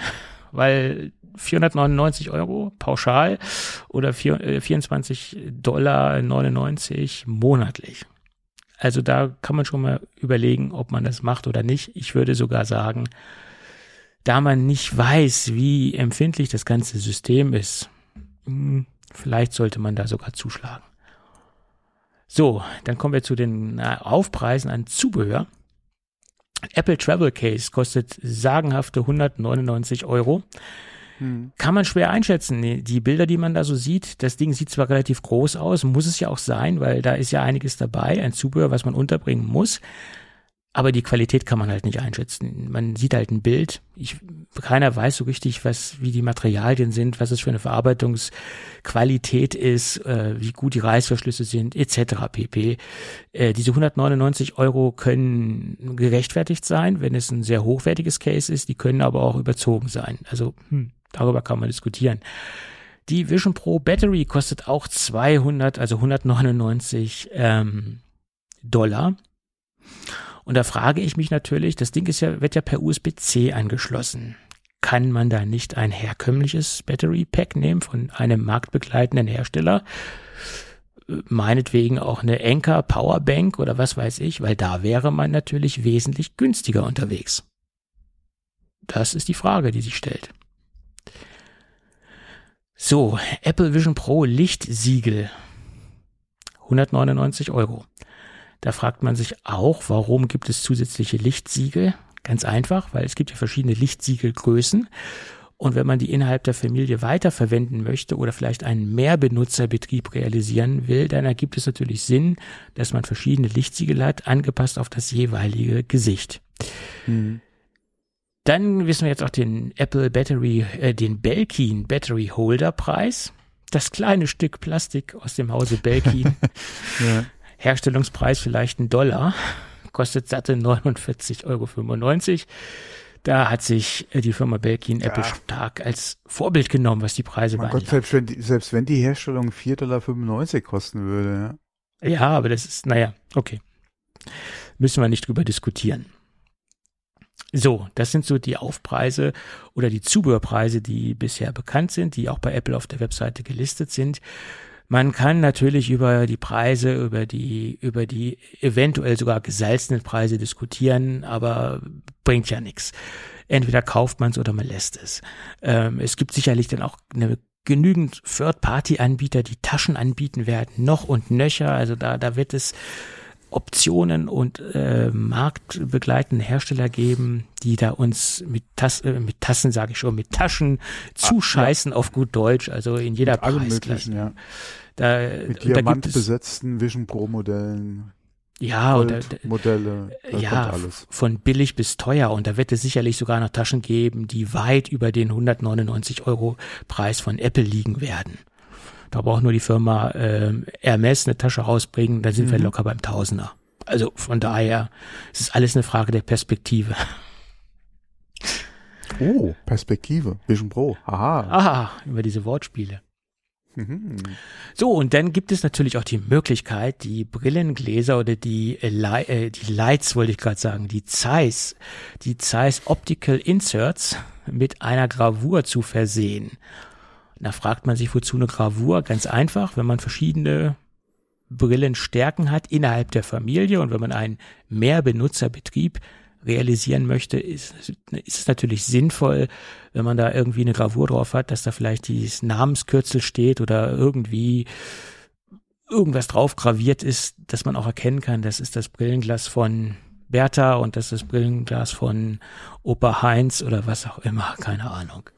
weil 499 Euro pauschal oder 24 äh, Dollar 99 monatlich. Also da kann man schon mal überlegen, ob man das macht oder nicht. Ich würde sogar sagen, da man nicht weiß, wie empfindlich das ganze System ist, hm, vielleicht sollte man da sogar zuschlagen. So, dann kommen wir zu den äh, Aufpreisen an Zubehör. Apple Travel Case kostet sagenhafte 199 Euro. Hm. Kann man schwer einschätzen. Die Bilder, die man da so sieht, das Ding sieht zwar relativ groß aus, muss es ja auch sein, weil da ist ja einiges dabei, ein Zubehör, was man unterbringen muss. Aber die Qualität kann man halt nicht einschätzen. Man sieht halt ein Bild. Ich, keiner weiß so richtig, was, wie die Materialien sind, was es für eine Verarbeitungsqualität ist, äh, wie gut die Reißverschlüsse sind, etc. pp. Äh, diese 199 Euro können gerechtfertigt sein, wenn es ein sehr hochwertiges Case ist. Die können aber auch überzogen sein. Also hm, darüber kann man diskutieren. Die Vision Pro Battery kostet auch 200, also 199 ähm, Dollar. Und da frage ich mich natürlich, das Ding ist ja, wird ja per USB-C angeschlossen. Kann man da nicht ein herkömmliches Battery Pack nehmen von einem marktbegleitenden Hersteller? Meinetwegen auch eine Anker Powerbank oder was weiß ich, weil da wäre man natürlich wesentlich günstiger unterwegs. Das ist die Frage, die sich stellt. So, Apple Vision Pro Lichtsiegel. 199 Euro. Da fragt man sich auch, warum gibt es zusätzliche Lichtsiegel? Ganz einfach, weil es gibt ja verschiedene Lichtsiegelgrößen. Und wenn man die innerhalb der Familie weiterverwenden möchte oder vielleicht einen Mehrbenutzerbetrieb realisieren will, dann ergibt es natürlich Sinn, dass man verschiedene Lichtsiegel hat, angepasst auf das jeweilige Gesicht. Mhm. Dann wissen wir jetzt auch den Apple Battery, äh, den Belkin Battery Holder Preis. Das kleine Stück Plastik aus dem Hause Belkin. (laughs) ja. Herstellungspreis vielleicht ein Dollar, kostet satte 49,95 Euro. Da hat sich äh, die Firma Belkin ja. Apple stark als Vorbild genommen, was die Preise mein Gott, selbst wenn, die, selbst wenn die Herstellung 4,95 Dollar kosten würde. Ja. ja, aber das ist, naja, okay. Müssen wir nicht drüber diskutieren. So, das sind so die Aufpreise oder die Zubehörpreise, die bisher bekannt sind, die auch bei Apple auf der Webseite gelistet sind. Man kann natürlich über die Preise, über die, über die eventuell sogar gesalzenen Preise diskutieren, aber bringt ja nichts. Entweder kauft man es oder man lässt es. Ähm, es gibt sicherlich dann auch eine genügend Third-Party-Anbieter, die Taschen anbieten werden, noch und nöcher. Also da, da wird es Optionen und äh, marktbegleitende Hersteller geben, die da uns mit, Tas äh, mit Tassen, sage ich schon, mit Taschen zuscheißen ah, ja. auf gut Deutsch, also in jeder Preisklasse. Ja. Da, mit diamantbesetzten Vision Pro Modellen. Ja, oder Modelle, ja, von billig bis teuer. Und da wird es sicherlich sogar noch Taschen geben, die weit über den 199 Euro Preis von Apple liegen werden. Da braucht nur die Firma äh, Hermes eine Tasche rausbringen, dann sind mhm. wir locker beim Tausender. Also von daher es ist alles eine Frage der Perspektive. Oh, Perspektive. Vision Pro. Aha. Aha, über diese Wortspiele. So, und dann gibt es natürlich auch die Möglichkeit, die Brillengläser oder die, äh, die Lights, wollte ich gerade sagen, die Zeiss, die Zeiss Optical Inserts mit einer Gravur zu versehen. Da fragt man sich, wozu eine Gravur? Ganz einfach, wenn man verschiedene Brillenstärken hat innerhalb der Familie und wenn man einen Mehrbenutzerbetrieb realisieren möchte, ist, ist es natürlich sinnvoll, wenn man da irgendwie eine Gravur drauf hat, dass da vielleicht dieses Namenskürzel steht oder irgendwie irgendwas drauf graviert ist, dass man auch erkennen kann, das ist das Brillenglas von Bertha und das ist das Brillenglas von Opa Heinz oder was auch immer, keine Ahnung.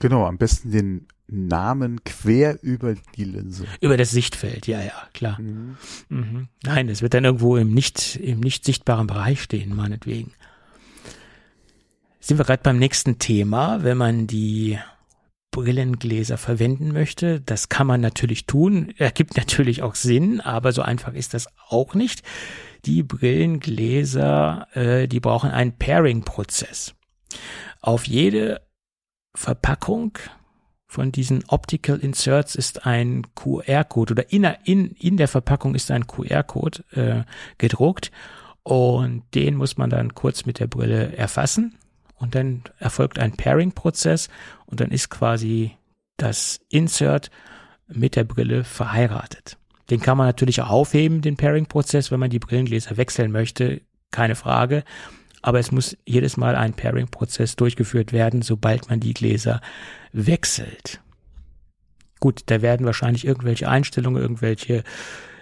Genau, am besten den Namen quer über die Linse. Über das Sichtfeld, ja, ja, klar. Mhm. Mhm. Nein, es wird dann irgendwo im nicht, im nicht sichtbaren Bereich stehen, meinetwegen sind wir gerade beim nächsten Thema, wenn man die Brillengläser verwenden möchte. Das kann man natürlich tun. Ergibt natürlich auch Sinn, aber so einfach ist das auch nicht. Die Brillengläser, äh, die brauchen einen Pairing-Prozess. Auf jede Verpackung von diesen Optical Inserts ist ein QR-Code oder in, in, in der Verpackung ist ein QR-Code äh, gedruckt und den muss man dann kurz mit der Brille erfassen und dann erfolgt ein Pairing-Prozess und dann ist quasi das Insert mit der Brille verheiratet. Den kann man natürlich auch aufheben, den Pairing-Prozess, wenn man die Brillengläser wechseln möchte, keine Frage. Aber es muss jedes Mal ein Pairing-Prozess durchgeführt werden, sobald man die Gläser wechselt. Gut, da werden wahrscheinlich irgendwelche Einstellungen, irgendwelche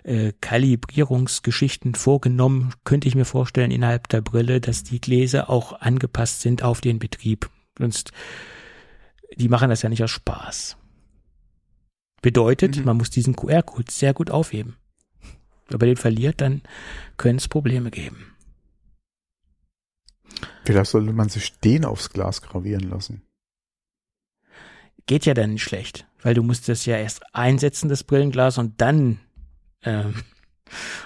äh, Kalibrierungsgeschichten vorgenommen, könnte ich mir vorstellen, innerhalb der Brille, dass die Gläser auch angepasst sind auf den Betrieb. Sonst, die machen das ja nicht aus Spaß. Bedeutet, mhm. man muss diesen QR-Code sehr gut aufheben. Wenn man den verliert, dann können es Probleme geben. Vielleicht sollte man sich den aufs Glas gravieren lassen. Geht ja dann nicht schlecht, weil du musst das ja erst einsetzen, das Brillenglas, und dann ähm,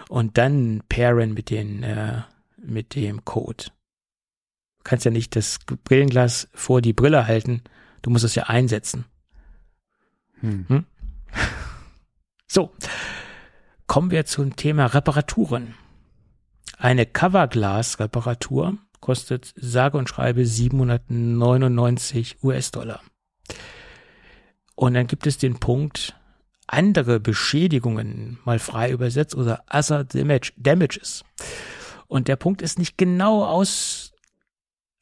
und dann pairen mit den äh, mit dem Code. Du kannst ja nicht das Brillenglas vor die Brille halten. Du musst es ja einsetzen. Hm. Hm? (laughs) So, kommen wir zum Thema Reparaturen. Eine Coverglas-Reparatur kostet sage und schreibe 799 US-Dollar. Und dann gibt es den Punkt, andere Beschädigungen mal frei übersetzt oder other damage, damages. Und der Punkt ist nicht genau aus,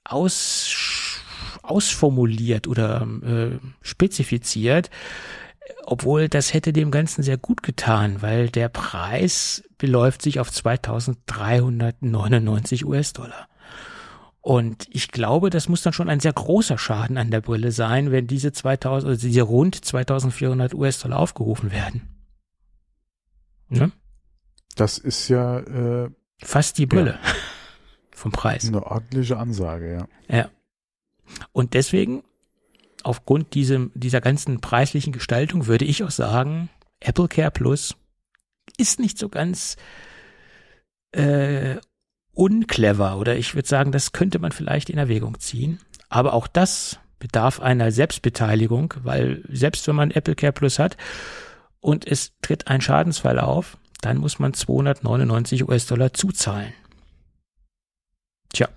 aus, ausformuliert oder äh, spezifiziert, obwohl das hätte dem Ganzen sehr gut getan, weil der Preis beläuft sich auf 2399 US-Dollar. Und ich glaube, das muss dann schon ein sehr großer Schaden an der Brille sein, wenn diese 2000, also diese rund 2400 US-Dollar aufgerufen werden. Ne? Das ist ja äh, fast die Brille ja. (laughs) vom Preis. Eine ordentliche Ansage, ja. Ja. Und deswegen, aufgrund diesem, dieser ganzen preislichen Gestaltung, würde ich auch sagen, Apple Care Plus ist nicht so ganz äh, unclever oder ich würde sagen, das könnte man vielleicht in Erwägung ziehen. Aber auch das bedarf einer Selbstbeteiligung, weil selbst wenn man Apple Care Plus hat und es tritt ein Schadensfall auf, dann muss man 299 US-Dollar zuzahlen. Tja,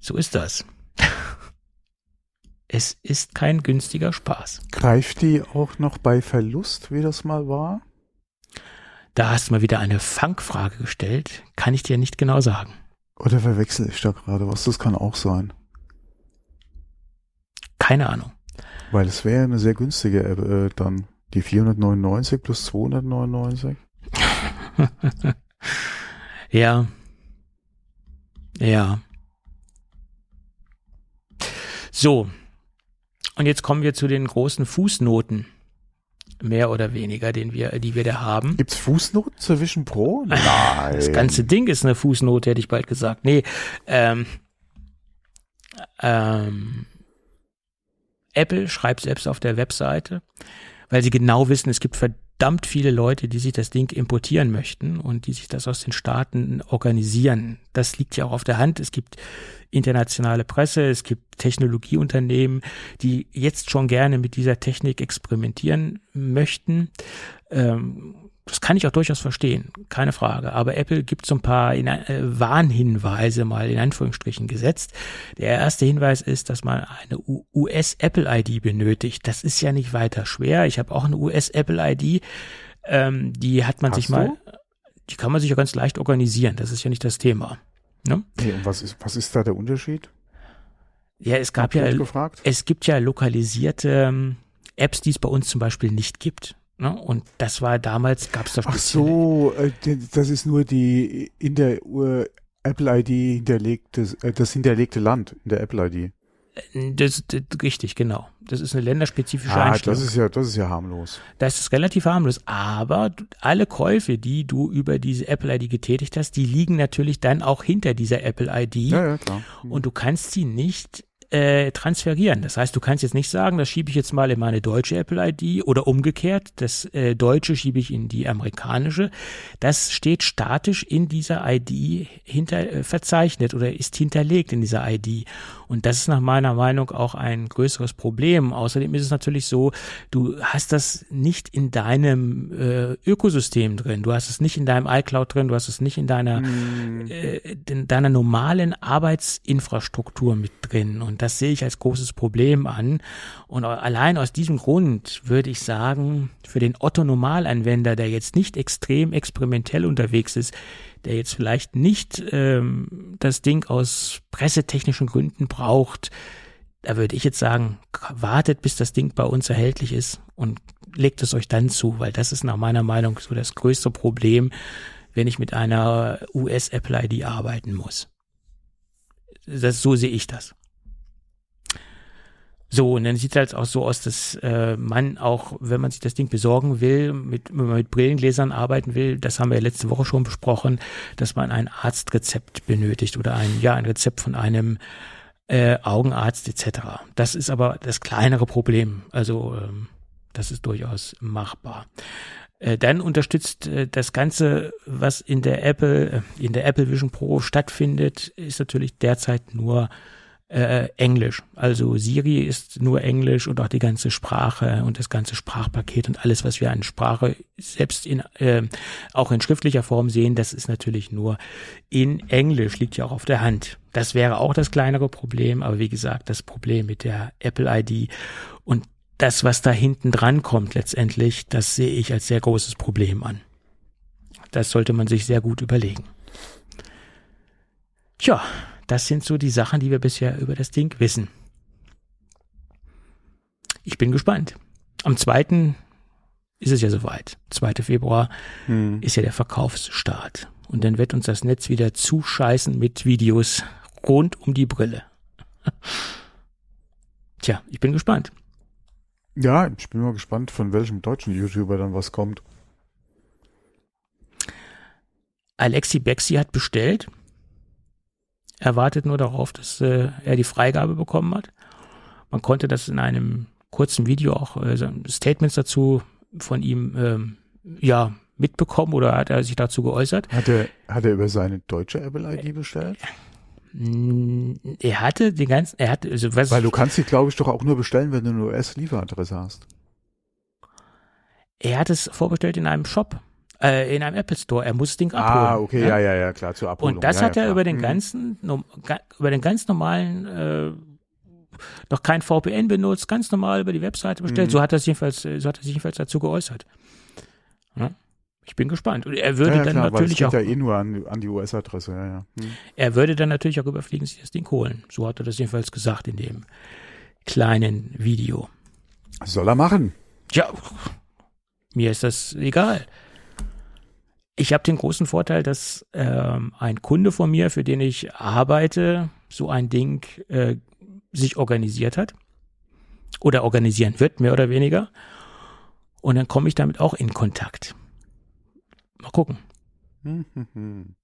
so ist das. (laughs) Es ist kein günstiger Spaß. Greift die auch noch bei Verlust, wie das mal war? Da hast du mal wieder eine Fangfrage gestellt. Kann ich dir nicht genau sagen. Oder verwechsel ich da gerade was? Das kann auch sein. Keine Ahnung. Weil es wäre eine sehr günstige App äh, dann. Die 499 plus 299. (laughs) ja. Ja. So. Und jetzt kommen wir zu den großen Fußnoten. Mehr oder weniger, den wir, die wir da haben. Gibt's Fußnoten zur Vision Pro? Nein. Das ganze Ding ist eine Fußnote, hätte ich bald gesagt. Nee, ähm, ähm, Apple schreibt selbst auf der Webseite, weil sie genau wissen, es gibt verdammt viele Leute, die sich das Ding importieren möchten und die sich das aus den Staaten organisieren. Das liegt ja auch auf der Hand. Es gibt internationale Presse, es gibt Technologieunternehmen, die jetzt schon gerne mit dieser Technik experimentieren möchten. Ähm, das kann ich auch durchaus verstehen, keine Frage. Aber Apple gibt so ein paar in, äh, Warnhinweise mal in Anführungsstrichen gesetzt. Der erste Hinweis ist, dass man eine US-Apple-ID benötigt. Das ist ja nicht weiter schwer. Ich habe auch eine US-Apple-ID. Ähm, die hat man Hast sich mal, du? die kann man sich ja ganz leicht organisieren. Das ist ja nicht das Thema. Ne? Nee, und was ist, was ist da der Unterschied? Ja, es gab Hab ja, es gibt ja lokalisierte ähm, Apps, die es bei uns zum Beispiel nicht gibt. Ne? Und das war damals, gab es da Ach so, äh, das ist nur die in der äh, Apple ID hinterlegte, äh, das hinterlegte Land in der Apple ID. Das, das, richtig, genau. Das ist eine länderspezifische Ah, Einstellung. das ist ja, das ist ja harmlos. Das ist relativ harmlos. Aber alle Käufe, die du über diese Apple ID getätigt hast, die liegen natürlich dann auch hinter dieser Apple ID. Ja, ja, klar. Und du kannst sie nicht äh, transferieren. Das heißt, du kannst jetzt nicht sagen, das schiebe ich jetzt mal in meine deutsche Apple ID oder umgekehrt, das äh, deutsche schiebe ich in die amerikanische. Das steht statisch in dieser ID hinter äh, verzeichnet oder ist hinterlegt in dieser ID. Und das ist nach meiner Meinung auch ein größeres Problem. Außerdem ist es natürlich so, du hast das nicht in deinem äh, Ökosystem drin. Du hast es nicht in deinem iCloud drin, du hast es nicht in deiner äh, in deiner normalen Arbeitsinfrastruktur mit drin. Und das sehe ich als großes Problem an. Und allein aus diesem Grund würde ich sagen, für den Otto-Normalanwender, der jetzt nicht extrem experimentell unterwegs ist, der jetzt vielleicht nicht ähm, das Ding aus pressetechnischen Gründen braucht, da würde ich jetzt sagen, wartet, bis das Ding bei uns erhältlich ist und legt es euch dann zu, weil das ist nach meiner Meinung so das größte Problem, wenn ich mit einer US-Apple-ID arbeiten muss. Das, so sehe ich das. So, und dann sieht es halt auch so aus, dass äh, man auch, wenn man sich das Ding besorgen will, mit, wenn man mit Brillengläsern arbeiten will, das haben wir ja letzte Woche schon besprochen, dass man ein Arztrezept benötigt oder ein, ja, ein Rezept von einem äh, Augenarzt etc. Das ist aber das kleinere Problem. Also ähm, das ist durchaus machbar. Äh, dann unterstützt äh, das Ganze, was in der Apple, äh, in der Apple Vision Pro stattfindet, ist natürlich derzeit nur äh, Englisch. Also Siri ist nur Englisch und auch die ganze Sprache und das ganze Sprachpaket und alles, was wir an Sprache selbst in äh, auch in schriftlicher Form sehen, das ist natürlich nur in Englisch, liegt ja auch auf der Hand. Das wäre auch das kleinere Problem, aber wie gesagt, das Problem mit der Apple ID und das, was da hinten dran kommt letztendlich, das sehe ich als sehr großes Problem an. Das sollte man sich sehr gut überlegen. Tja, das sind so die Sachen, die wir bisher über das Ding wissen. Ich bin gespannt. Am 2. ist es ja soweit. 2. Februar Hm. ist ja der Verkaufsstart. Und dann wird uns das Netz wieder zuscheißen mit Videos rund um die Brille. (laughs) Tja, ich bin gespannt. Ja, ich bin mal gespannt, von welchem deutschen YouTuber dann was kommt. Alexi Bexi hat bestellt. Er wartet nur darauf, dass äh, er die Freigabe bekommen hat. Man konnte das in einem kurzen Video auch äh, Statements dazu von ihm ähm, ja mitbekommen oder hat er sich dazu geäußert. Hat er, hat er über seine deutsche Apple ID bestellt? Er hatte den ganzen, er hatte, also was, Weil du kannst sie, glaube ich, doch auch nur bestellen, wenn du eine US-Lieferadresse hast. er hat es vorbestellt in einem Shop, äh, in einem Apple Store. Er muss das Ding abholen. Ah, okay, ja, ja, ja, klar, zur Abholung. Und das ja, hat ja, er klar. über den Mhm. ganzen, ga- über den ganz normalen äh, noch kein VPN benutzt, ganz normal über die Webseite bestellt. Mhm. So hat er sich jedenfalls, so hat er sich jedenfalls dazu geäußert. Ja, ich bin gespannt. Und er würde ja, ja, dann klar, natürlich geht auch, ja eh nur an, an die US-Adresse, ja, ja. Hm. er würde dann natürlich auch überfliegen, sich das Ding holen. So hat er das jedenfalls gesagt in dem kleinen Video. Soll er machen. Tja, mir ist das egal. Ich habe den großen Vorteil, dass ähm, ein Kunde von mir, für den ich arbeite, so ein Ding äh, sich organisiert hat oder organisieren wird, mehr oder weniger. Und dann komme ich damit auch in Kontakt. Mal gucken. Hm, hm, hm.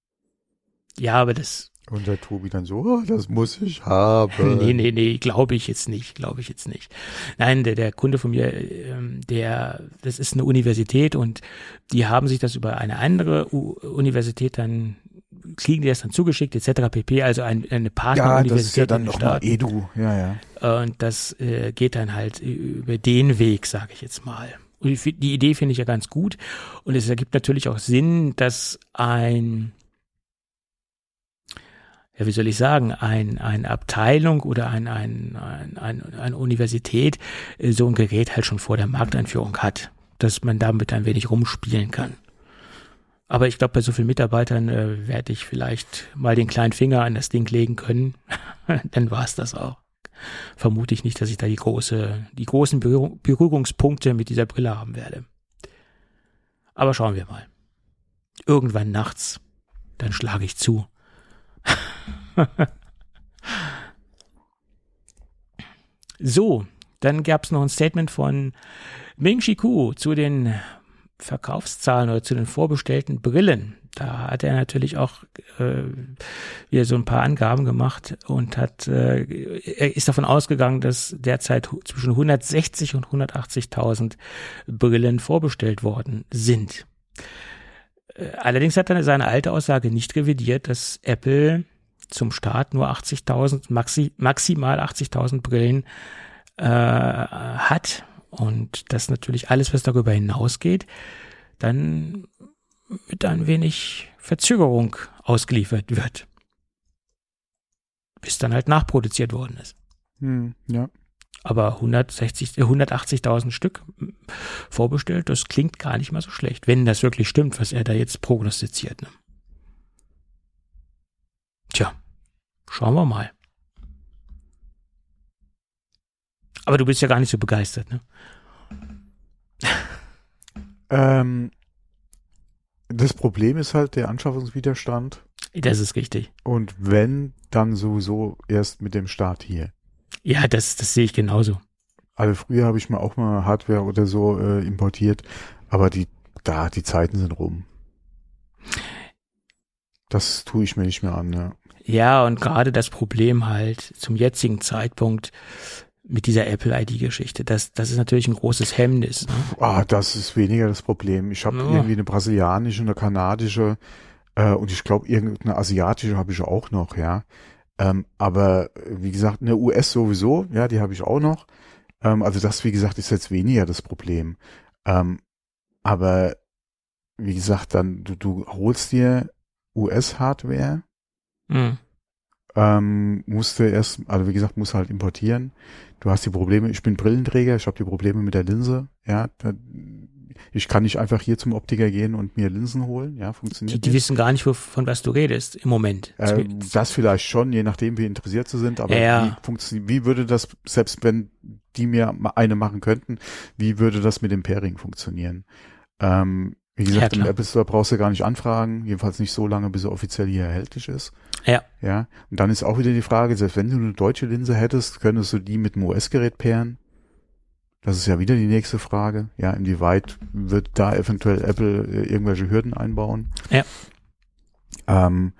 Ja, aber das, Und der Tobi dann so, oh, das muss ich haben. (laughs) nee, nee, nee, glaube ich jetzt nicht, glaube ich jetzt nicht. Nein, der, der Kunde von mir, ähm, der, das ist eine Universität und die haben sich das über eine andere U Universität dann, kriegen die das dann zugeschickt, etc. pp. Also ein, eine Ja, Partneruniversität. das ist ja dann nochmal. Edu. Ja, ja. Und das äh, geht dann halt über den Weg, sage ich jetzt mal. Und die, die Idee finde ich ja ganz gut. Und es ergibt natürlich auch Sinn, dass ein, ja, wie soll ich sagen, ein, eine Abteilung oder ein, ein, ein, ein, eine Universität äh, so ein Gerät halt schon vor der Markteinführung hat, dass man damit ein wenig rumspielen kann. Aber ich glaube, bei so vielen Mitarbeitern äh, werde ich vielleicht mal den kleinen Finger an das Ding legen können. (laughs) Dann war es das auch. Vermute ich nicht, dass ich da die große, die großen Berührung, Berührungspunkte mit dieser Brille haben werde. Aber schauen wir mal. Irgendwann nachts, dann schlage ich zu. (laughs) so, dann gab es noch ein Statement von Ming Chi Ku zu den Verkaufszahlen oder zu den vorbestellten Brillen. Da hat er natürlich auch äh, wieder so ein paar Angaben gemacht und hat äh, er ist davon ausgegangen, dass derzeit zwischen 160 und 180.000 Brillen vorbestellt worden sind. Äh, Allerdings hat er seine alte Aussage nicht revidiert, dass Apple zum Start nur 80.000 maxi, maximal 80.000 Brillen äh, hat und dass natürlich alles, was darüber hinausgeht, dann mit ein wenig Verzögerung ausgeliefert wird. Bis dann halt nachproduziert worden ist. Hm, ja. Aber 160, äh, 180.000 Stück vorbestellt, das klingt gar nicht mal so schlecht, wenn das wirklich stimmt, was er da jetzt prognostiziert. Ne? Tja, schauen wir mal. Aber du bist ja gar nicht so begeistert, ne? Ähm, das Problem ist halt der Anschaffungswiderstand. Das ist richtig. Und wenn, dann sowieso erst mit dem Start hier. Ja, das, das sehe ich genauso. Also früher habe ich mir auch mal Hardware oder so äh, importiert, aber die, da, die Zeiten sind rum. Das tue ich mir nicht mehr an, ja. Ja, und gerade das Problem halt zum jetzigen Zeitpunkt mit dieser Apple ID-Geschichte, das, das ist natürlich ein großes Hemmnis. Ne? Ah, das ist weniger das Problem. Ich habe Ja. irgendwie eine brasilianische, eine kanadische äh, und ich glaube irgendeine asiatische habe ich auch noch, ja. Ähm, aber wie gesagt, eine US sowieso, ja, die habe ich auch noch. Ähm, also das, wie gesagt, ist jetzt weniger das Problem. Ähm, aber wie gesagt, dann du, du holst dir US-Hardware, Mhm. ähm, musste erst, also wie gesagt, musst halt importieren. Du hast die Probleme, ich bin Brillenträger, ich habe die Probleme mit der Linse, ja. Da, ich kann nicht einfach hier zum Optiker gehen und mir Linsen holen, ja, Die, funktioniert die nicht. wissen gar nicht, von was du redest im Moment. Äh, das vielleicht schon, je nachdem, wie interessiert sie sind, aber Ja, ja. wie funktioniert, wie würde das, selbst wenn die mir eine machen könnten, wie würde das mit dem Pairing funktionieren? Ähm, wie Ja, gesagt, im klar. Apple Store brauchst du gar nicht anfragen, jedenfalls nicht so lange, bis er offiziell hier erhältlich ist. Ja. Ja. Und dann ist auch wieder die Frage, selbst wenn du eine deutsche Linse hättest, könntest du die mit einem US-Gerät pairen? Das ist ja wieder die nächste Frage. Ja, inwieweit wird da eventuell Apple äh, irgendwelche Hürden einbauen? Ja. Ähm,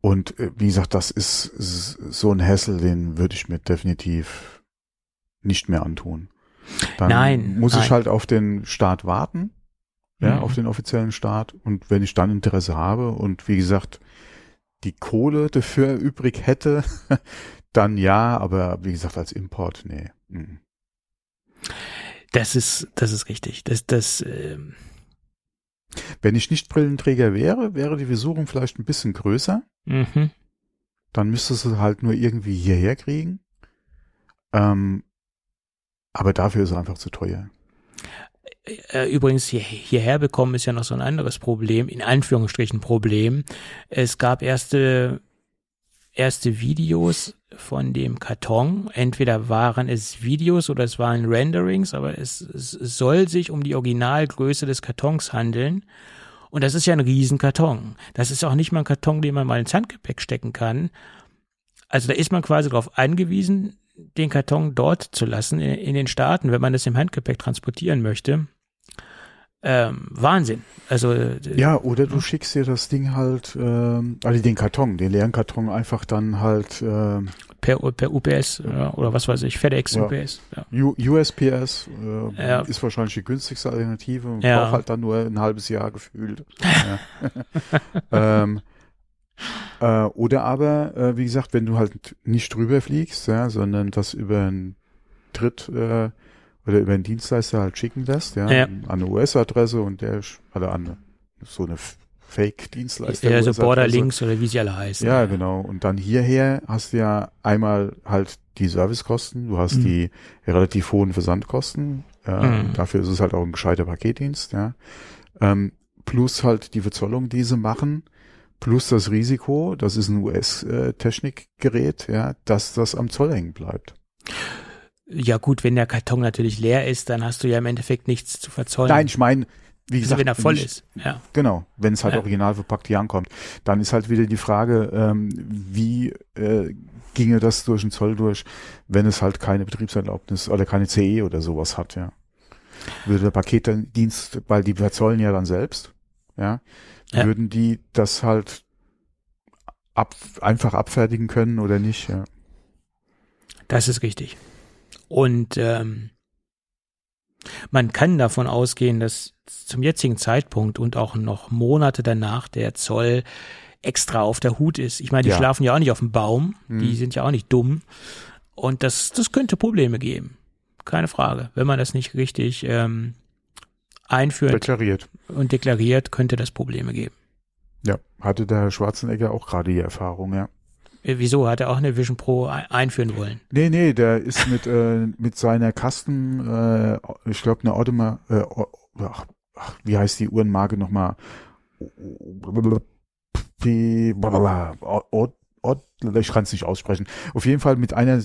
und äh, wie gesagt, das ist, ist so ein Hassel, den würde ich mir definitiv nicht mehr antun. Dann Nein, muss ich nein. halt auf den Start warten, ja, Mhm. auf den offiziellen Start. Und wenn ich dann Interesse habe und wie gesagt, die Kohle dafür übrig hätte, (laughs) dann ja, aber wie gesagt, als Import, nee. Mhm. Das ist, das ist richtig. Das, das, ähm, Wenn ich nicht Brillenträger wäre, wäre die Versuchung vielleicht ein bisschen größer. mhm. Dann müsstest du halt nur irgendwie hierher kriegen. Ähm, aber dafür ist er einfach zu teuer. Äh, übrigens, hier, hierher bekommen ist ja noch so ein anderes Problem, in Anführungsstrichen Problem. Es gab erste, erste Videos von dem Karton. Entweder waren es Videos oder es waren Renderings, aber es, es soll sich um die Originalgröße des Kartons handeln. Und das ist ja ein Riesenkarton. Das ist auch nicht mal ein Karton, den man mal ins Handgepäck stecken kann. Also da ist man quasi darauf angewiesen, den Karton dort zu lassen, in, in den Staaten, wenn man das im Handgepäck transportieren möchte. Ähm, Wahnsinn. Also ja, oder du schickst dir das Ding halt, ähm, also den Karton, den leeren Karton einfach dann halt ähm, per, per UPS ja, oder was weiß ich, FedEx, Ja. UPS. Ja. U USPS äh, ist wahrscheinlich die günstigste Alternative und Ja. braucht halt dann nur ein halbes Jahr gefühlt. (laughs) (laughs) ähm, äh, oder aber, äh, wie gesagt, wenn du halt nicht drüber fliegst, ja, sondern das über einen Dritt äh, oder über einen Dienstleister halt schicken lässt, ja, Ja. an eine US-Adresse und der oder an eine, so eine Fake-Dienstleister. Ja, so US-Adresse. Border Links oder wie sie alle heißen. Ja, genau. Und dann hierher hast du ja einmal halt die Servicekosten, du hast Mhm. die relativ hohen Versandkosten. Ja, Mhm. Dafür ist es halt auch ein gescheiter Paketdienst, ja. Ähm, plus halt die Verzollung, die sie machen, plus das Risiko, das ist ein US-Technikgerät, ja, dass das am Zoll hängen bleibt. Ja gut, wenn der Karton natürlich leer ist, dann hast du ja im Endeffekt nichts zu verzollen. Nein, ich meine, wie also gesagt, wenn er voll ich- ist. Ja. Genau, wenn es halt Ja. original verpackt hier ankommt. Dann ist halt wieder die Frage, ähm, wie äh, ginge das durch den Zoll durch, wenn es halt keine Betriebserlaubnis oder keine CE oder sowas hat, ja. Würde der Paketdienst, weil die verzollen ja dann selbst, ja, Ja. würden die das halt ab, einfach abfertigen können oder nicht, ja. Das ist richtig. Und ähm, man kann davon ausgehen, dass zum jetzigen Zeitpunkt und auch noch Monate danach der Zoll extra auf der Hut ist. Ich meine, die Ja. schlafen ja auch nicht auf dem Baum, die Mhm. sind ja auch nicht dumm. Und das, das könnte Probleme geben. Keine Frage. Wenn man das nicht richtig ähm, einführt Deklariert. und deklariert, könnte das Probleme geben. Ja, hatte der Herr Schwarzenegger auch gerade die Erfahrung, ja. Äh, Wieso hat er auch eine Vision Pro ein- einführen wollen? Nee, nee, der ist mit, äh, mit seiner Custom, äh, ich glaube, eine Audemars, äh, ach, ach, wie heißt die Uhrenmarke nochmal? Ich kann es nicht aussprechen. Auf jeden Fall mit einer,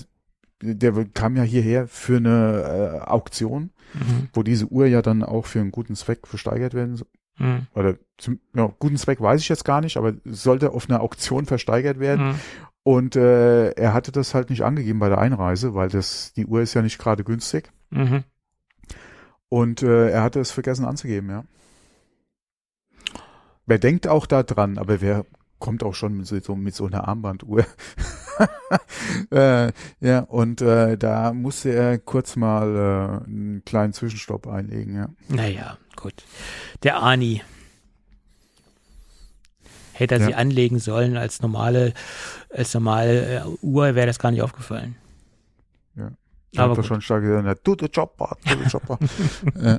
der kam ja hierher für eine äh, Auktion, Mhm. wo diese Uhr ja dann auch für einen guten Zweck versteigert werden soll. Mhm. Oder zum ja, guten Zweck weiß ich jetzt gar nicht, aber sollte auf einer Auktion versteigert werden. Mhm. Und äh, er hatte das halt nicht angegeben bei der Einreise, weil das die Uhr ist ja nicht gerade günstig. Mhm. Und äh, er hatte es vergessen anzugeben, ja. Wer denkt auch da dran, aber wer kommt auch schon mit so, mit so einer Armbanduhr. (laughs) äh, ja, und äh, da musste er kurz mal äh, einen kleinen Zwischenstopp einlegen, ja. Naja, gut. Der Ani. Hätte er Ja. sie anlegen sollen als normale, als normale äh, Uhr, wäre das gar nicht aufgefallen. Ja. Aber Aber gut. schon stark gesagt, du der Chopper, du der Chopper. (laughs) ja.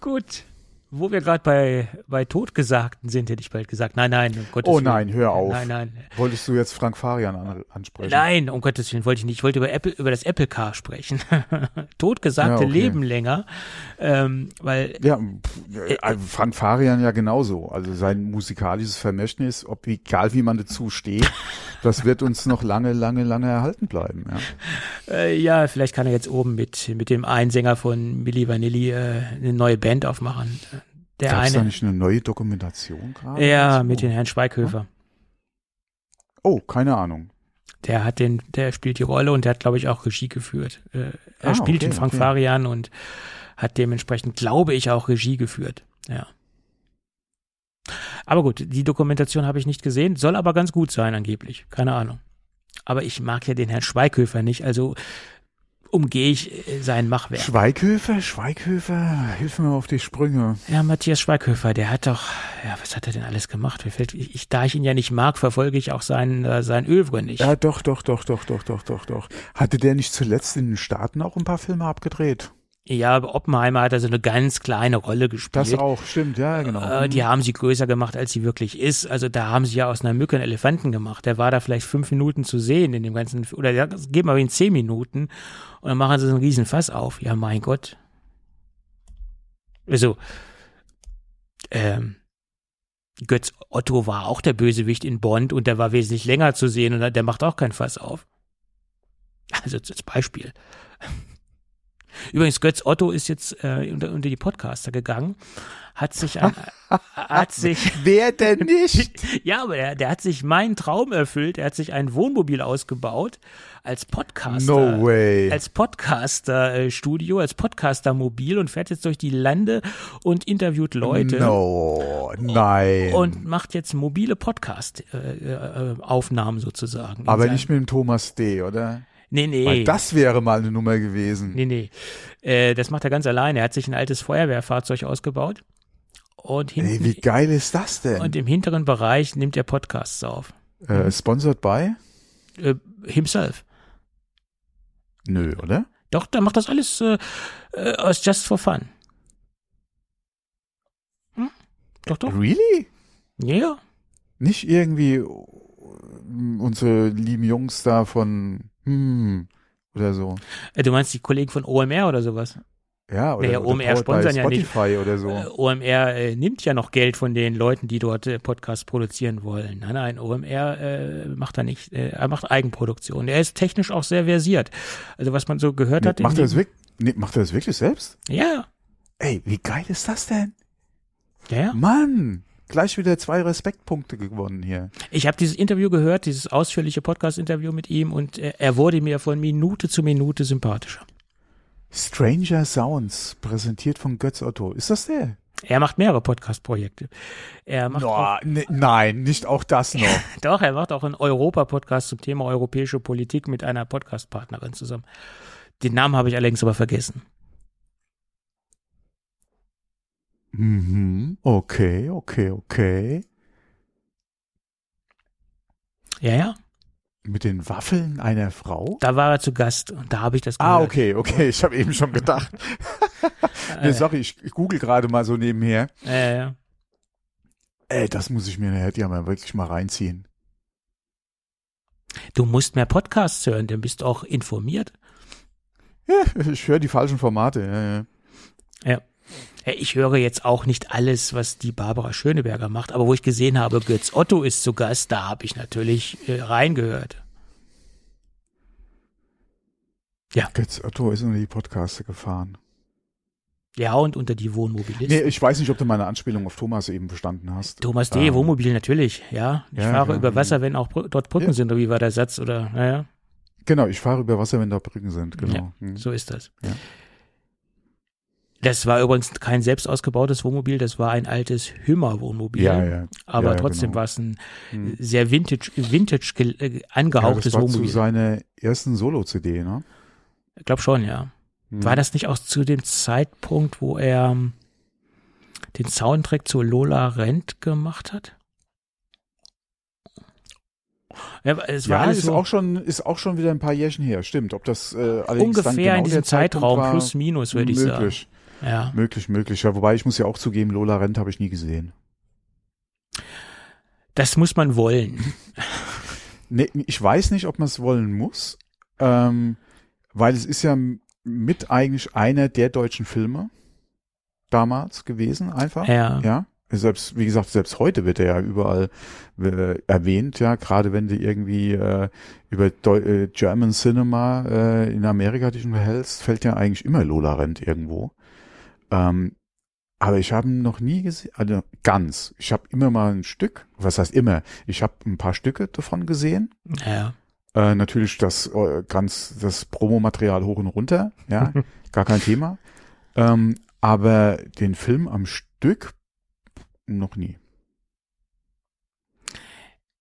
Gut. Wo wir gerade bei, bei Totgesagten sind, hätte ich bald gesagt. Nein, nein, um Gottes Oh Willen. nein, hör auf. Nein, nein. Wolltest du jetzt Frank Farian an, ansprechen? Nein, um Gottes Willen wollte ich nicht. Ich wollte über Apple, über das Apple Car sprechen. (laughs) Totgesagte Ja, okay. leben länger, ähm, weil Ja, äh, Frank Farian ja genauso. Also sein musikalisches Vermächtnis, ob egal wie man dazu steht, (laughs) das wird uns noch lange, lange, lange erhalten bleiben. Ja. Äh, ja, vielleicht kann er jetzt oben mit, mit dem Einsänger von Milli Vanilli äh, eine neue Band aufmachen. Der Gab es da eine. nicht eine neue Dokumentation gerade? Ja, dazu? mit den Herrn Schweighöfer. Oh, keine Ahnung. Der hat den, der spielt die Rolle und der hat, glaube ich, auch Regie geführt. Äh, er Ah, spielt okay, den Frank okay. Farian und hat dementsprechend, glaube ich, auch Regie geführt. Ja. Aber gut, die Dokumentation habe ich nicht gesehen, soll aber ganz gut sein, angeblich. Keine Ahnung. Aber ich mag ja den Herrn Schweighöfer nicht, also umgehe ich äh, sein Machwerk. Schweighöfer, Schweighöfer, hilf mir mal auf die Sprünge. Ja, Matthias Schweighöfer, der hat doch, ja, was hat er denn alles gemacht? Ich, ich, da ich ihn ja nicht mag, verfolge ich auch sein, äh, sein Övre nicht. Ja, doch, doch, doch, doch, doch, doch, doch, doch. Hatte der nicht zuletzt in den Staaten auch ein paar Filme abgedreht? Ja, aber Oppenheimer hat also eine ganz kleine Rolle gespielt. Das auch, stimmt, ja, genau. Äh, die haben sie größer gemacht, als sie wirklich ist. Also da haben sie ja aus einer Mücke einen Elefanten gemacht. Der war da vielleicht fünf Minuten zu sehen in dem ganzen, oder ja, geben wir ihn zehn Minuten und dann machen sie so einen riesen Fass auf. Ja, mein Gott. Also, ähm, Götz Otto war auch der Bösewicht in Bond und der war wesentlich länger zu sehen und der macht auch kein Fass auf. Also als Beispiel. Übrigens, Götz Otto ist jetzt äh, unter, unter die Podcaster gegangen, hat sich, ein, (laughs) hat sich, Wer denn nicht? (laughs) ja, aber der, der hat sich meinen Traum erfüllt. Er hat sich ein Wohnmobil ausgebaut als Podcaster. No way. Als Podcaster-Studio, als Podcaster-Mobil und fährt jetzt durch die Lande und interviewt Leute. No, nein. Und macht jetzt mobile Podcast-Aufnahmen sozusagen. in Aber seinem- nicht mit dem Thomas D., oder? Nee, nee. Weil das wäre mal eine Nummer gewesen. Nee, nee. Äh, das macht er ganz alleine. Er hat sich ein altes Feuerwehrfahrzeug ausgebaut. Und, hinten, Ey, wie geil ist das denn? und im hinteren Bereich nimmt er Podcasts auf. äh, sponsored by? Äh, himself. Nö, oder? Doch, der macht das alles äh, äh, aus Just for Fun. Hm? Doch, doch. Really? Ja, ja. Nicht irgendwie äh, unsere lieben Jungs da von hm oder so. Äh, du meinst die Kollegen von OMR oder sowas? Ja, oder, Naja, OMR sponsern ja nicht. Spotify oder so. Äh, OMR äh, nimmt ja noch Geld von den Leuten, die dort äh, Podcasts produzieren wollen. Nein, nein, OMR äh, macht er nicht. Äh, er macht Eigenproduktion. Er ist technisch auch sehr versiert. Also was man so gehört hat. Nee, macht, in er das wirklich, nee, macht er das wirklich selbst? Ja, Ey, wie geil ist das denn? ja, ja. Mann, gleich wieder zwei Respektpunkte gewonnen hier. Ich habe dieses Interview gehört, dieses ausführliche Podcast-Interview mit ihm und äh, er wurde mir von Minute zu Minute sympathischer. Stranger Sounds, präsentiert von Götz Otto. Ist das der? Er macht mehrere Podcast-Projekte. Er macht auch, No, ne, nein, nicht auch das noch. (laughs) doch, er macht auch einen Europa-Podcast zum Thema europäische Politik mit einer Podcast-Partnerin zusammen. Den Namen habe ich allerdings aber vergessen. Mhm. Okay, okay, okay. Ja, ja. Mit den Waffeln einer Frau? Da war er zu Gast und da habe ich das gehört. Ah, okay, okay. Ich habe eben schon gedacht. (laughs) nee, sorry, ich, ich google gerade mal so nebenher. äh, Ey, das muss ich mir nachher ja mal wirklich mal reinziehen. du musst mehr Podcasts hören, dann bist du auch informiert. Ja, ich höre die falschen Formate. Ja, ja. Ja. Ich höre jetzt auch nicht alles, was die Barbara Schöneberger macht, aber wo ich gesehen habe, Götz Otto ist zu Gast, da habe ich natürlich äh, reingehört. Götz Otto ist unter die Podcaster gefahren. Ja, und unter die Wohnmobilisten. Nee, ich weiß nicht, ob du meine Anspielung auf Thomas eben verstanden hast. Thomas D., Ähm, Wohnmobil natürlich, ja. Ich ja, fahre klar. über Wasser, wenn auch dort Brücken Ja. sind, oder wie war der Satz, oder, naja, Genau, ich fahre über Wasser, wenn da Brücken sind. Genau. Ja. Hm. so ist das. Ja. Das war übrigens kein selbst ausgebautes Wohnmobil, das war ein altes Hümmer-Wohnmobil. Ja, ja. Aber ja, trotzdem genau. war es ein Hm. sehr vintage, vintage ge- äh, Ja, angehauchtes das war zu Wohnmobil. seiner ersten Solo-CD, ne? Ich glaube schon, ja. Hm. War das nicht auch zu dem Zeitpunkt, wo er ähm, den Soundtrack zu Lola Rent gemacht hat? Ja, es war Ja, ist so auch schon, ist auch schon wieder ein paar Jährchen her, stimmt. Ob das äh, ungefähr genau in diesem Zeitraum, plus minus, würde ich sagen. Möglich, Ja. möglich, möglich. Ja, wobei ich muss ja auch zugeben, Lola Rent habe ich nie gesehen. Das muss man wollen. (laughs) Nee, ich weiß nicht, ob man es wollen muss, ähm, weil es ist ja mit eigentlich einer der deutschen Filme damals gewesen, einfach. Ja. Ja. Selbst, wie gesagt, selbst heute wird er ja überall äh, erwähnt, ja, gerade wenn du irgendwie äh, über Deu äh, German Cinema äh, in Amerika dich unterhältst, fällt ja eigentlich immer Lola Rent irgendwo. Ähm, aber ich habe ihn noch nie gesehen, also ganz. Ich habe immer mal ein Stück, was heißt immer? Ich habe ein paar Stücke davon gesehen. Ja. Äh, natürlich das äh, ganz das Promomaterial hoch und runter, ja, (laughs) gar kein Thema. Ähm, aber den Film am Stück noch nie.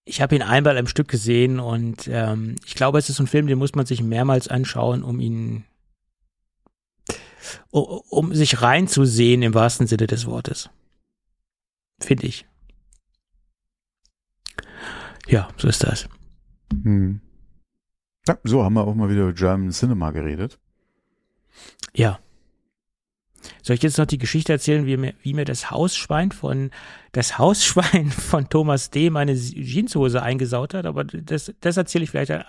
Ich habe ihn einmal im Stück gesehen und ähm, ich glaube, es ist ein Film, den muss man sich mehrmals anschauen, um ihn, um, sich reinzusehen im wahrsten Sinne des Wortes. Finde ich. Ja, so ist das. Hm. Ja, so haben wir auch mal wieder über German Cinema geredet. Ja. Soll ich jetzt noch die Geschichte erzählen, wie mir, wie mir das Hausschwein von das Hausschwein (laughs) von Thomas D. meine Jeanshose eingesaut hat? Aber das, das erzähle ich vielleicht an,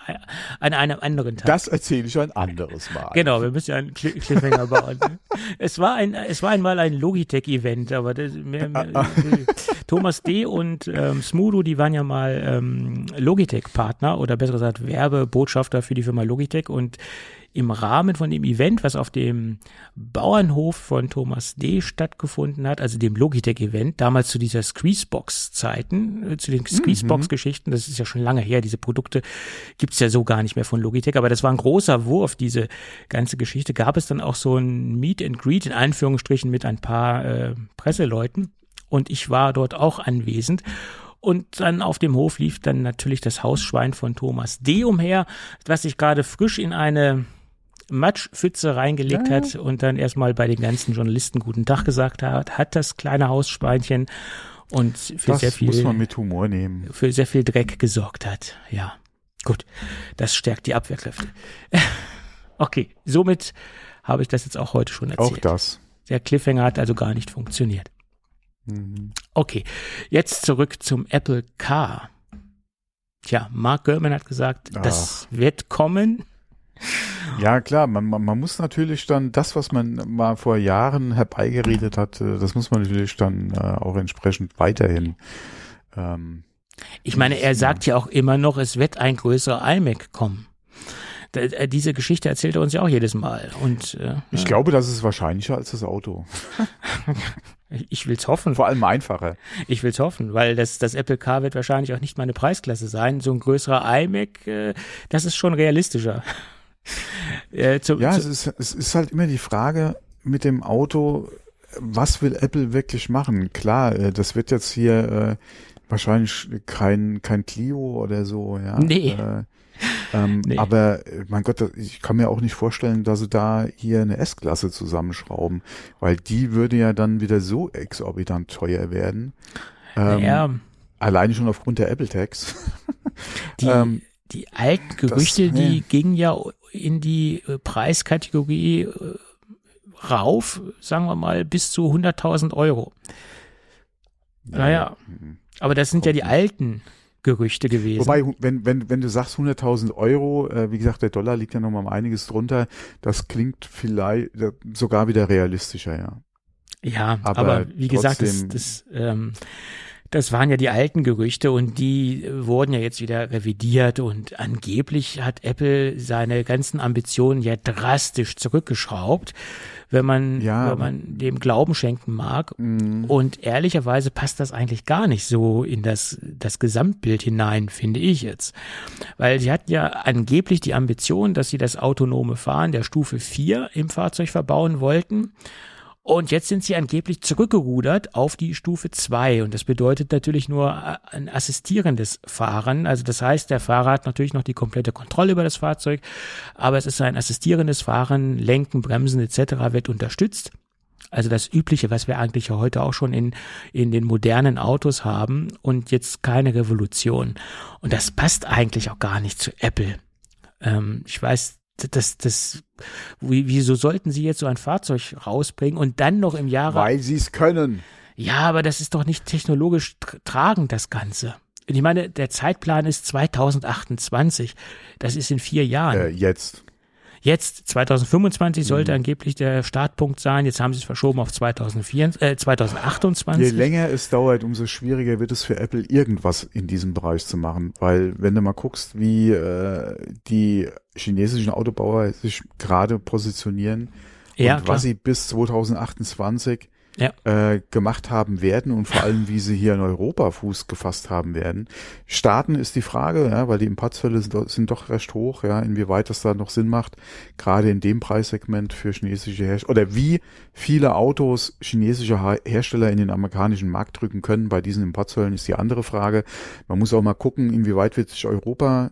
an einem anderen Tag. Das erzähle ich ein anderes Mal. Genau, wir müssen ja einen Cliffhanger bauen. (laughs) es war ein, es war einmal ein Logitech-Event, aber das, mehr, mehr, (laughs) Thomas D. und ähm, Smudo, die waren ja mal ähm, Logitech-Partner oder besser gesagt Werbebotschafter für die Firma Logitech und im Rahmen von dem Event, was auf dem Bauernhof von Thomas D. stattgefunden hat, also dem Logitech-Event, damals zu dieser Squeezebox-Zeiten, äh, zu den mhm. Squeezebox-Geschichten, das ist ja schon lange her, diese Produkte gibt's ja so gar nicht mehr von Logitech, aber das war ein großer Wurf, diese ganze Geschichte. Gab es dann auch so ein Meet and Greet in Anführungsstrichen mit ein paar äh, Presseleuten und ich war dort auch anwesend und dann auf dem Hof lief dann natürlich das Hausschwein von Thomas D. umher, was sich gerade frisch in eine Matschpfütze reingelegt ja. hat und dann erstmal bei den ganzen Journalisten guten Tag gesagt hat, hat das kleine Hausschweinchen und für das sehr viel muss man mit Humor nehmen. Für sehr viel Dreck gesorgt hat. Ja. Gut. Das stärkt die Abwehrkräfte. (laughs) okay, somit habe ich das jetzt auch heute schon erzählt. Auch das. Der Cliffhanger hat also gar nicht funktioniert. Mhm. Okay, jetzt zurück zum Apple Car. Tja, Mark Gurman hat gesagt, Ach. das wird kommen. Ja, klar, man, man, man muss natürlich dann das, was man mal vor Jahren herbeigeredet hat, äh, das muss man natürlich dann äh, auch entsprechend weiterhin. Ähm, ich meine, er sagt ja auch immer noch, es wird ein größerer iMac kommen. Äh, diese Geschichte erzählt er uns ja auch jedes Mal. Und äh, ich glaube, das ist wahrscheinlicher als das Auto. (laughs) ich will's hoffen. Vor allem einfacher. Ich will's hoffen, weil das, das Apple Car wird wahrscheinlich auch nicht meine Preisklasse sein. So ein größerer iMac, äh, das ist schon realistischer. Äh, zu, ja, zu, es, ist, es ist halt immer die Frage mit dem Auto, was will Apple wirklich machen? Klar, äh, das wird jetzt hier äh, wahrscheinlich kein, kein Clio oder so, ja. Nee. Äh, ähm, nee. Aber mein Gott, ich kann mir auch nicht vorstellen, dass sie da hier eine S-Klasse zusammenschrauben, weil die würde ja dann wieder so exorbitant teuer werden. Ähm, naja. Alleine schon aufgrund der Apple Tax. Die, (laughs) ähm, die alten Gerüchte, das, nee. die gingen ja in die äh, Preiskategorie äh, rauf, sagen wir mal, bis zu 100.000 Euro. Ja, naja, mhm. aber das sind ja die alten Gerüchte gewesen. Wobei, wenn, wenn, wenn du sagst 100.000 Euro, äh, wie gesagt, der Dollar liegt ja noch mal um einiges drunter, das klingt vielleicht sogar wieder realistischer, ja. Ja, aber, aber wie gesagt, das, das ähm, das waren ja die alten Gerüchte und die wurden ja jetzt wieder revidiert und angeblich hat Apple seine ganzen Ambitionen ja drastisch zurückgeschraubt, wenn man, ja, wenn man dem Glauben schenken mag. Mhm. Und ehrlicherweise passt das eigentlich gar nicht so in das, das Gesamtbild hinein, finde ich jetzt. Weil sie hatten ja angeblich die Ambition, dass sie das autonome Fahren der Stufe 4 im Fahrzeug verbauen wollten. Und jetzt sind sie angeblich zurückgerudert auf die Stufe 2. Und das bedeutet natürlich nur äh, ein assistierendes Fahren. Also das heißt, der Fahrer hat natürlich noch die komplette Kontrolle über das Fahrzeug, aber es ist ein assistierendes Fahren, Lenken, Bremsen etc. wird unterstützt. Also das Übliche, was wir eigentlich heute auch schon in, in den modernen Autos haben und jetzt keine Revolution. Und das passt eigentlich auch gar nicht zu Apple. Ähm, ich weiß, das, das, wieso sollten sie jetzt so ein Fahrzeug rausbringen und dann noch im Jahre. Weil sie es können. Ja, aber das ist doch nicht technologisch tragend, das Ganze. Ich meine, der Zeitplan ist 2028. Das ist in vier Jahren. Äh, jetzt. Jetzt, 2025 sollte mhm. angeblich der Startpunkt sein. Jetzt haben sie es verschoben auf 2004, äh, 2028. Je länger es dauert, umso schwieriger wird es für Apple, irgendwas in diesem Bereich zu machen. Weil, wenn du mal guckst, wie äh, die chinesischen Autobauer sich gerade positionieren ja, und klar. was sie bis 2028 ja. äh, gemacht haben werden und vor allem, wie sie hier in Europa Fuß gefasst haben werden. Starten ist die Frage, ja, weil die Importzölle sind, sind doch recht hoch, ja, inwieweit das da noch Sinn macht, gerade in dem Preissegment für chinesische Hersteller oder wie viele Autos chinesische Hersteller in den amerikanischen Markt drücken können bei diesen Importzöllen ist die andere Frage. Man muss auch mal gucken, inwieweit wird sich Europa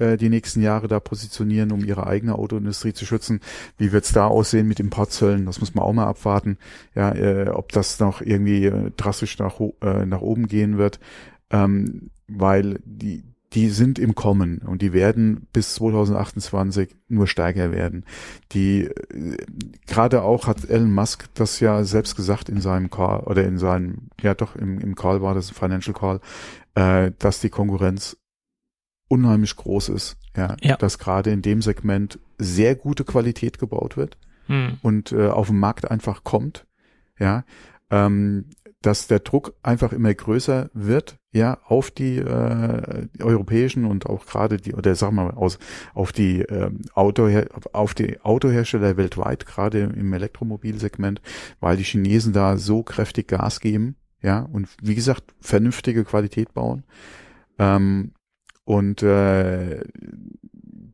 äh, die nächsten Jahre da positionieren, um ihre eigene Autoindustrie zu schützen. Wie wird's da aussehen mit Importzöllen? Das muss man auch mal abwarten. Ja, äh, ob das noch irgendwie äh, drastisch nach, äh, nach oben gehen wird. Ähm, weil die, die sind im Kommen und die werden bis 2028 nur stärker werden. Die äh, gerade auch hat Elon Musk das ja selbst gesagt in seinem Call oder in seinem ja doch im, im Call war das Financial Call, äh, dass die Konkurrenz unheimlich groß ist. Ja, Ja. dass gerade in dem Segment sehr gute Qualität gebaut wird Hm. und äh, auf dem Markt einfach kommt, ja, ähm, dass der Druck einfach immer größer wird, ja, auf die, äh, die europäischen und auch gerade die, oder sagen wir mal aus, auf die ähm, Autoher auf die Autohersteller weltweit, gerade im Elektromobilsegment, weil die Chinesen da so kräftig Gas geben, ja, und wie gesagt, vernünftige Qualität bauen. Ähm, und äh,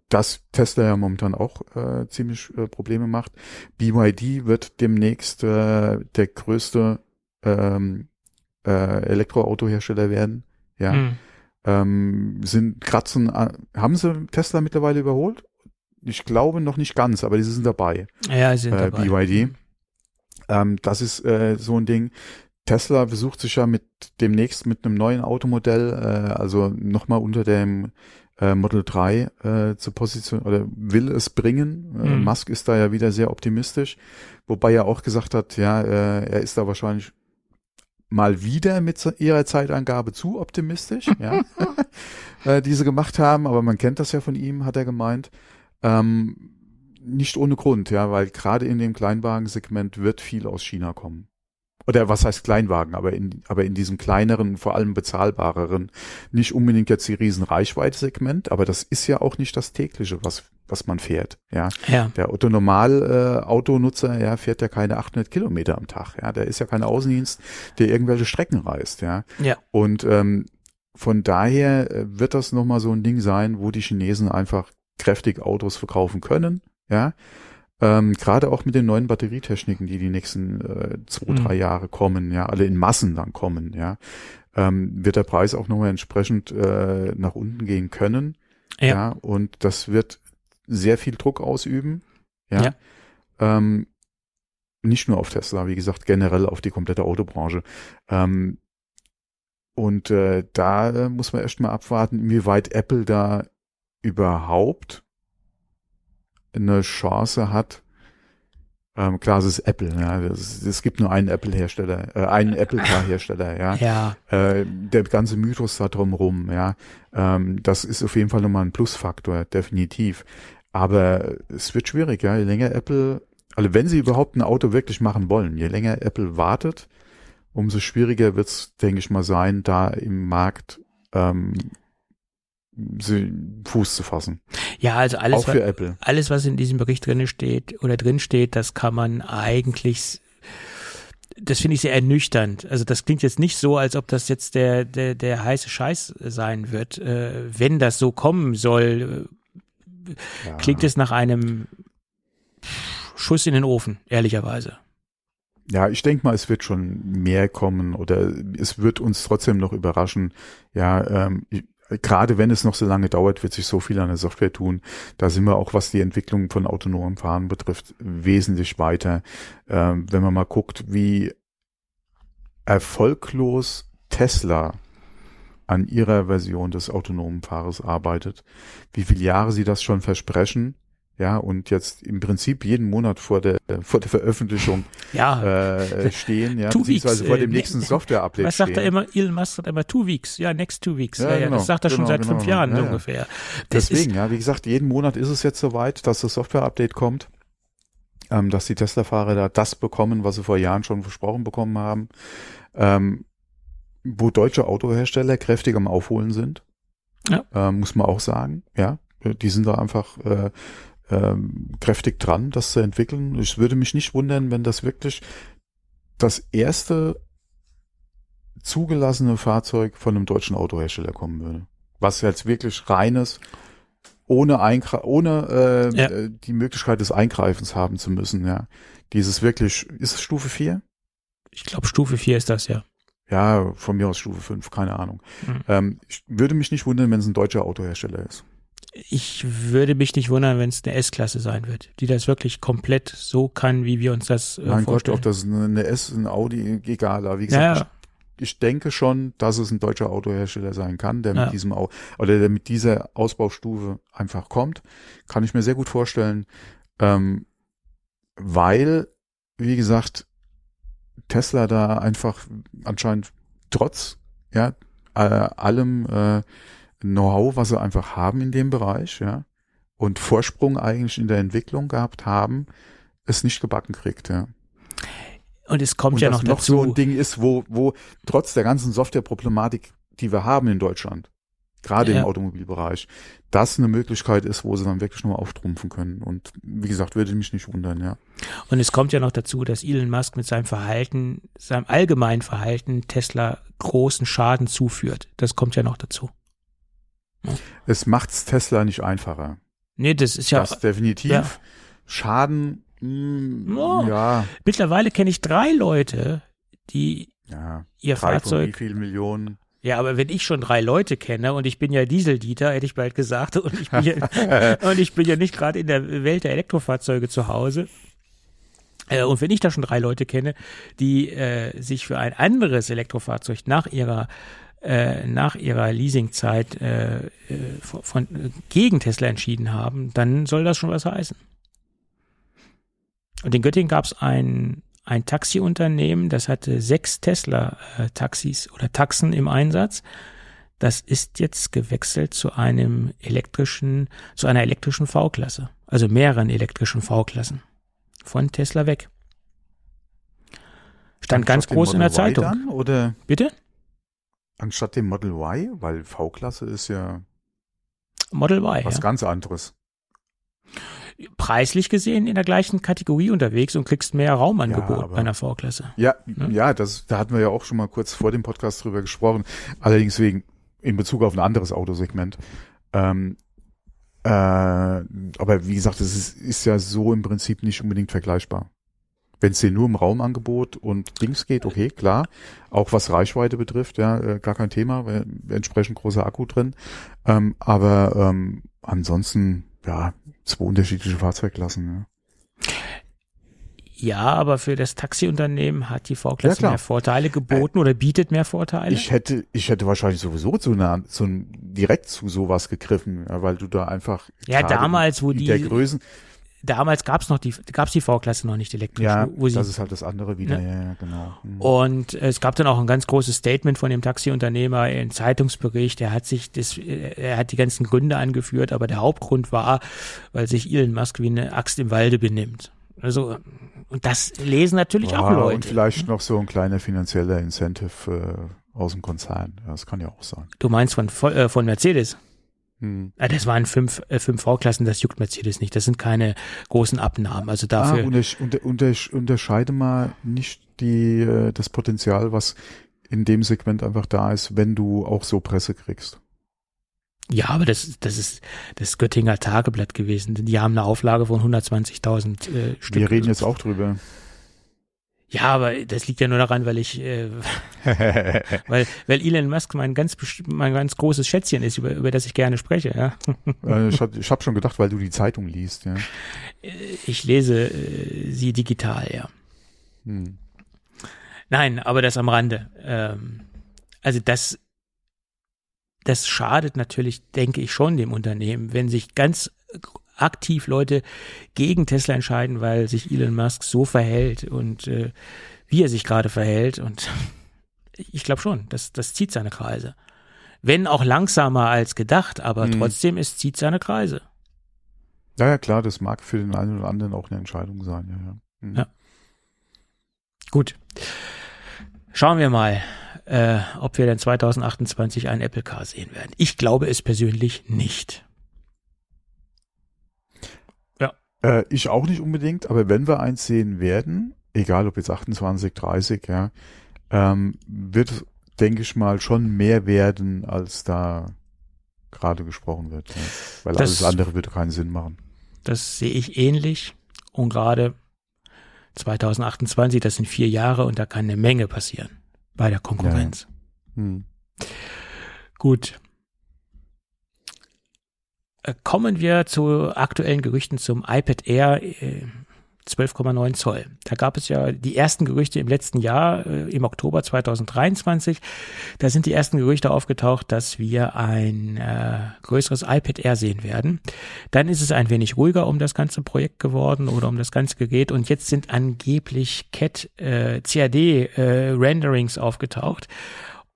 das Tesla ja momentan auch äh, ziemlich äh, Probleme macht. BYD wird demnächst äh, der größte ähm, äh, Elektroautohersteller werden. Ja, Hm. ähm, sind kratzen. an- Haben sie Tesla mittlerweile überholt? Ich glaube noch nicht ganz, aber die sind dabei. Ja, sind Äh, dabei. BYD. Ähm, das ist äh, so ein Ding. Tesla versucht sich ja mit demnächst mit einem neuen Automodell, äh, also nochmal unter dem äh, Model 3 äh, zu positionieren oder will es bringen. Äh, Mhm. Musk ist da ja wieder sehr optimistisch, wobei er auch gesagt hat, ja, äh, er ist da wahrscheinlich mal wieder mit ihrer Zeitangabe zu optimistisch, ja, (laughs) (laughs) äh, die sie gemacht haben, aber man kennt das ja von ihm, hat er gemeint. Ähm, nicht ohne Grund, ja, weil gerade in dem Kleinwagensegment wird viel aus China kommen. Oder was heißt Kleinwagen, aber in, aber in diesem kleineren, vor allem bezahlbareren, nicht unbedingt jetzt die riesen Reichweite-Segment, aber das ist ja auch nicht das tägliche, was, was man fährt, ja. Ja. Der Otto Normal äh, Autonutzer, ja, fährt ja keine 800 Kilometer am Tag, ja. Der ist ja kein Außendienst, der irgendwelche Strecken reist, ja. Ja. Und ähm, von daher äh, wird das nochmal so ein Ding sein, wo die Chinesen einfach kräftig Autos verkaufen können, ja. Ähm, Gerade auch mit den neuen Batterietechniken, die die nächsten äh, zwei, Mhm. drei Jahre kommen, ja, alle in Massen dann kommen, ja, ähm, wird der Preis auch nochmal entsprechend äh, nach unten gehen können, Ja. ja. und das wird sehr viel Druck ausüben, ja. Ja. Ähm, nicht nur auf Tesla, wie gesagt, generell auf die komplette Autobranche. Ähm, und äh, da äh, muss man erst mal abwarten, inwieweit Apple da überhaupt eine Chance hat. Ähm, klar, es ist Apple, ja. Es, es gibt nur einen Apple-Hersteller, äh, einen Apple-Car-Hersteller, ja. (laughs) Ja. Äh, der ganze Mythos da drumrum, ja. Ähm, das ist auf jeden Fall nochmal ein Plusfaktor, definitiv. Aber es wird schwierig, ja. Je länger Apple, also wenn sie überhaupt ein Auto wirklich machen wollen, je länger Apple wartet, umso schwieriger wird's, denke ich mal, sein, da im Markt ähm, Fuß zu fassen. Ja, also alles, Auch für Apple. alles, was in diesem Bericht drin steht oder drin steht, das kann man eigentlich, das finde ich sehr ernüchternd. Also das klingt jetzt nicht so, als ob das jetzt der, der, der heiße Scheiß sein wird. Äh, wenn das so kommen soll, Ja. äh, klingt es nach einem Schuss in den Ofen, ehrlicherweise. Ja, ich denke mal, es wird schon mehr kommen oder es wird uns trotzdem noch überraschen. Ja, ähm, ich, gerade wenn es noch so lange dauert, wird sich so viel an der Software tun. Da sind wir auch, was die Entwicklung von autonomen Fahren betrifft, wesentlich weiter. Ähm, wenn man mal guckt, wie erfolglos Tesla an ihrer Version des autonomen Fahrers arbeitet, wie viele Jahre sie das schon versprechen, ja, und jetzt im Prinzip jeden Monat vor der, vor der Veröffentlichung Ja. äh, stehen, ja, Two beziehungsweise weeks, vor äh, dem ne- nächsten Software-Update Was sagt er immer? Elon Musk sagt immer two weeks. Ja, next two weeks. Ja, Ja, ja, genau, das sagt er schon genau, seit genau, fünf Jahren ungefähr. Das Deswegen, ist, ja, wie gesagt, jeden Monat ist es jetzt soweit, dass das Software-Update kommt, ähm, dass die Tesla-Fahrer da das bekommen, was sie vor Jahren schon versprochen bekommen haben, ähm, wo deutsche Autohersteller kräftig am Aufholen sind, Ja. ähm, muss man auch sagen, ja, die sind da einfach äh, ähm, kräftig dran, das zu entwickeln. Ich würde mich nicht wundern, wenn das wirklich das erste zugelassene Fahrzeug von einem deutschen Autohersteller kommen würde. Was jetzt wirklich reines, ohne, Eingre ohne äh, Ja. äh, die Möglichkeit des Eingreifens haben zu müssen, ja. Dieses wirklich, ist es Stufe 4? ich glaube, Stufe 4 ist das ja. Ja, von mir aus Stufe 5, keine Ahnung. Mhm. Ähm, ich würde mich nicht wundern, wenn es ein deutscher Autohersteller ist. Ich würde mich nicht wundern, wenn es eine S-Klasse sein wird, die das wirklich komplett so kann, wie wir uns das äh, mein Gott, vorstellen. ob das eine, S, ein Audi, egal, aber wie gesagt, ja. ich denke schon, dass es ein deutscher Autohersteller sein kann, der Ja. mit diesem Au oder der mit dieser Ausbaustufe einfach kommt. Kann ich mir sehr gut vorstellen, ähm, weil, wie gesagt, Tesla da einfach anscheinend trotz ja äh, allem äh, Know-how, was sie einfach haben in dem Bereich, ja, und Vorsprung eigentlich in der Entwicklung gehabt haben, es nicht gebacken kriegt, ja. Und es kommt und ja noch noch dazu. so ein Ding ist, wo, wo trotz der ganzen Softwareproblematik, die wir haben in Deutschland, gerade Ja. im Automobilbereich, das eine Möglichkeit ist, wo sie dann wirklich nochmal auftrumpfen können. Und wie gesagt, würde mich nicht wundern, ja. Und es kommt ja noch dazu, dass Elon Musk mit seinem Verhalten, seinem allgemeinen Verhalten Tesla großen Schaden zuführt. Das kommt ja noch dazu. Es macht's Tesla nicht einfacher. Nee, das ist ja, das definitiv. ja. Schaden, mh, Oh. ja, mittlerweile kenne ich drei Leute, die ja. ihr Drei von wie Fahrzeug, viel Millionen? ja, aber wenn ich schon drei Leute kenne und ich bin ja Dieseldieter, hätte ich bald gesagt, und ich bin ja, (laughs) und ich bin ja nicht gerade in der Welt der Elektrofahrzeuge zu Hause. Äh, Und wenn ich da schon drei Leute kenne, die äh, sich für ein anderes Elektrofahrzeug nach ihrer äh, nach ihrer Leasingzeit äh, äh, von, von gegen Tesla entschieden haben, dann soll das schon was heißen. Und in Göttingen gab es ein ein Taxiunternehmen, das hatte sechs Tesla-Taxis oder Taxen im Einsatz. Das ist jetzt gewechselt zu einem elektrischen, zu einer elektrischen V-Klasse, also mehreren elektrischen V-Klassen von Tesla weg. Stand ganz Anstatt dem groß in der Zeitung. Dann, oder Bitte? Anstatt dem Model Y, weil V-Klasse ist ja Model Y. was Ja. ganz anderes. Preislich gesehen in der gleichen Kategorie unterwegs und kriegst mehr Raumangebot Ja, aber- bei einer V-Klasse. Ja, Ne? ja, das, da hatten wir ja auch schon mal kurz vor dem Podcast drüber gesprochen. Allerdings wegen, in Bezug auf ein anderes Autosegment. Ähm, äh, aber wie gesagt, es ist, ist ja so im Prinzip nicht unbedingt vergleichbar. Wenn es dir nur um Raumangebot und Dings geht, okay, klar. Auch was Reichweite betrifft, ja, äh, gar kein Thema, weil entsprechend großer Akku drin. Ähm, aber ähm, ansonsten, ja, zwei unterschiedliche Fahrzeugklassen. Ja. Ja, aber für das Taxiunternehmen hat die Ja, V-Klasse klar. mehr Vorteile geboten oder bietet mehr Vorteile. Ich hätte, ich hätte wahrscheinlich sowieso zu einer, zu direkt zu sowas gegriffen, ja, weil du da einfach Ja, damals, wo in die- der Größen, Damals gab's noch die, gab's die V-Klasse noch nicht elektrisch, ja, sie das ist halt das andere wieder, ja, ja genau. Hm. Und es gab dann auch ein ganz großes Statement von dem Taxiunternehmer, ein Zeitungsbericht. Er hat sich das, er hat die ganzen Gründe angeführt, aber der Hauptgrund war, weil sich Elon Musk wie eine Axt im Walde benimmt. Also und das lesen natürlich auch Ja, Leute. Und vielleicht noch so ein kleiner finanzieller Incentive äh, aus dem Konzern. Ja, das kann ja auch sein. Du meinst von Vo- äh, von Mercedes? Hm. Ah, das waren fünf, äh, fünf V-Klassen, das juckt Mercedes nicht. Das sind keine großen Abnahmen. Also Ah, dafür. untersch unter, untersch unterscheide mal nicht die, äh, das Potenzial, was in dem Segment einfach da ist, wenn du auch so Presse kriegst. ja, aber das, das ist das Göttinger Tageblatt gewesen. Die haben eine Auflage von 120.000 äh, Stück. Wir reden jetzt auch drüber. Ja, aber das liegt ja nur daran, weil ich, äh, (laughs) weil, weil Elon Musk mein ganz, mein ganz großes Schätzchen ist, über, über das ich gerne spreche. Ja. äh, ich habe hab schon gedacht, weil du die Zeitung liest, ja. Ich lese äh, sie digital, ja. Hm. Nein, aber das am Rande. Ähm, also das, das schadet natürlich, denke ich schon dem Unternehmen, wenn sich ganz aktiv Leute gegen Tesla entscheiden, weil sich Elon Musk so verhält und äh, wie er sich gerade verhält. Und (laughs) ich glaube schon, das, das zieht seine Kreise. Wenn auch langsamer als gedacht, aber Mhm. trotzdem, es zieht seine Kreise. Ja, ja, klar, das mag für den einen oder anderen auch eine Entscheidung sein, ja, ja. Hm. Ja. Gut. Schauen wir mal, äh, ob wir dann 2028 einen Apple Car sehen werden. Ich glaube es persönlich nicht. Äh, ich auch nicht unbedingt, aber wenn wir eins sehen werden, egal ob jetzt 28, 30, ja, ähm, wird, denke ich mal, schon mehr werden, als da gerade gesprochen wird. Ja. Weil Das- alles andere würde keinen Sinn machen. Das sehe ich ähnlich. Und gerade 2028, das sind vier Jahre und da kann eine Menge passieren bei der Konkurrenz. Hm. Gut. Äh, Kommen wir zu aktuellen Gerüchten zum iPad Air äh, 12,9 Zoll. Da gab es ja die ersten Gerüchte im letzten Jahr, äh, im Oktober 2023. Da sind die ersten Gerüchte aufgetaucht, dass wir ein äh, größeres iPad Air sehen werden. Dann ist es ein wenig ruhiger um das ganze Projekt geworden oder um das ganze Gerät und jetzt sind angeblich CAD äh, CAD äh, Renderings aufgetaucht.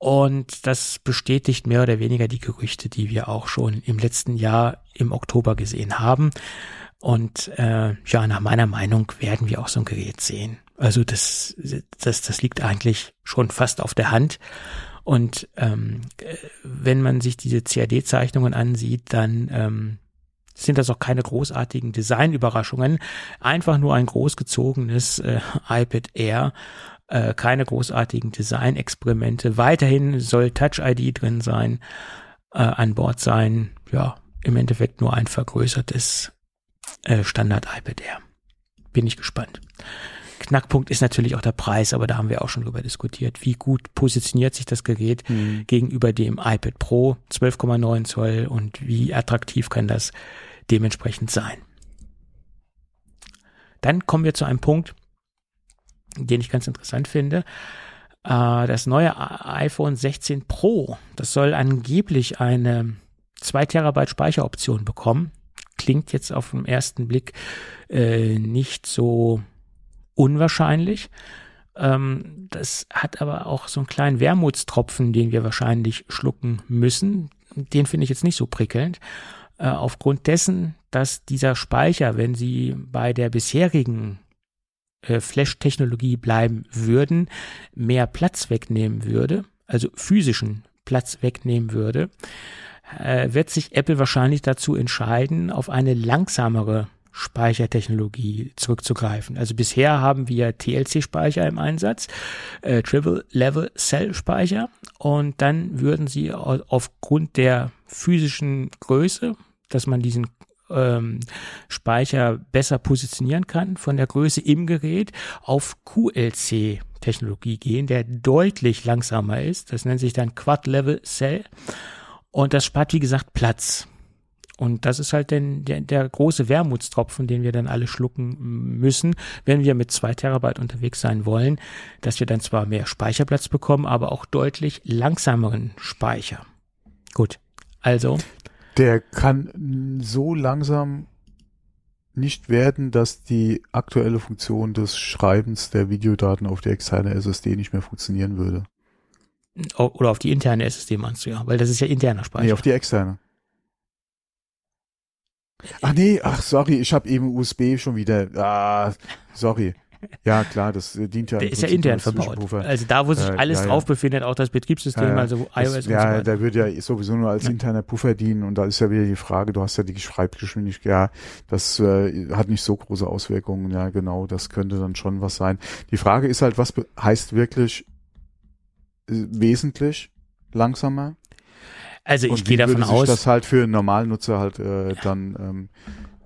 Und das bestätigt mehr oder weniger die Gerüchte, die wir auch schon im letzten Jahr im Oktober gesehen haben. Und äh, ja, nach meiner Meinung werden wir auch so ein Gerät sehen. Also das, das, das liegt eigentlich schon fast auf der Hand. Und ähm, wenn man sich diese CAD-Zeichnungen ansieht, dann ähm, sind das auch keine großartigen Designüberraschungen. Einfach nur ein großgezogenes äh, iPad Air, äh, keine großartigen Designexperimente. Weiterhin soll Touch ID drin sein, äh, an Bord sein. Ja, im Endeffekt nur ein vergrößertes äh, Standard iPad Air. Bin ich gespannt. Knackpunkt ist natürlich auch der Preis, aber da haben wir auch schon drüber diskutiert. Wie gut positioniert sich das Gerät mhm. gegenüber dem iPad Pro 12,9 Zoll und wie attraktiv kann das dementsprechend sein? Dann kommen wir zu einem Punkt, den ich ganz interessant finde. Äh, das neue iPhone 16 Pro, das soll angeblich eine 2 Terabyte Speicheroption bekommen klingt jetzt auf den ersten Blick äh, nicht so unwahrscheinlich. Ähm, das hat aber auch so einen kleinen Wermutstropfen, den wir wahrscheinlich schlucken müssen. Den finde ich jetzt nicht so prickelnd. Äh, aufgrund dessen, dass dieser Speicher, wenn Sie bei der bisherigen äh, Flash-Technologie bleiben würden, mehr Platz wegnehmen würde, also physischen Platz wegnehmen würde, äh, wird sich Apple wahrscheinlich dazu entscheiden, auf eine langsamere Speichertechnologie zurückzugreifen. Also bisher haben wir TLC-Speicher im Einsatz, äh, Triple Level Cell Speicher und dann würden sie aufgrund der physischen Größe, dass man diesen ähm, Speicher besser positionieren kann von der Größe im Gerät auf QLC Technologie gehen, der deutlich langsamer ist. Das nennt sich dann Quad Level Cell und das spart, wie gesagt, Platz. Und das ist halt denn der, der große Wermutstropfen, den wir dann alle schlucken müssen, wenn wir mit zwei Terabyte unterwegs sein wollen, dass wir dann zwar mehr Speicherplatz bekommen, aber auch deutlich langsameren Speicher. Gut, also. Der kann so langsam nicht werden, dass die aktuelle Funktion des Schreibens der Videodaten auf die externe SSD nicht mehr funktionieren würde. Oder auf die interne SSD meinst du ja, weil das ist ja interner Speicher. Nee, auf die externe. Ach nee, ach sorry, ich habe eben USB schon wieder. Ah, sorry. Ja, klar, das dient ja. Der ist ja intern verbaut. Also da, wo sich äh, alles ja, drauf befindet, auch das Betriebssystem, ja, also iOS das, und ja, so weiter. der wird ja sowieso nur als interner Puffer dienen und da ist ja wieder die Frage, du hast ja die Schreibgeschwindigkeit, ja, das äh, hat nicht so große Auswirkungen, ja genau, das könnte dann schon was sein. Die Frage ist halt, was heißt wirklich wesentlich langsamer. Also ich gehe davon aus, das halt für einen normalen Nutzer halt äh, dann ähm,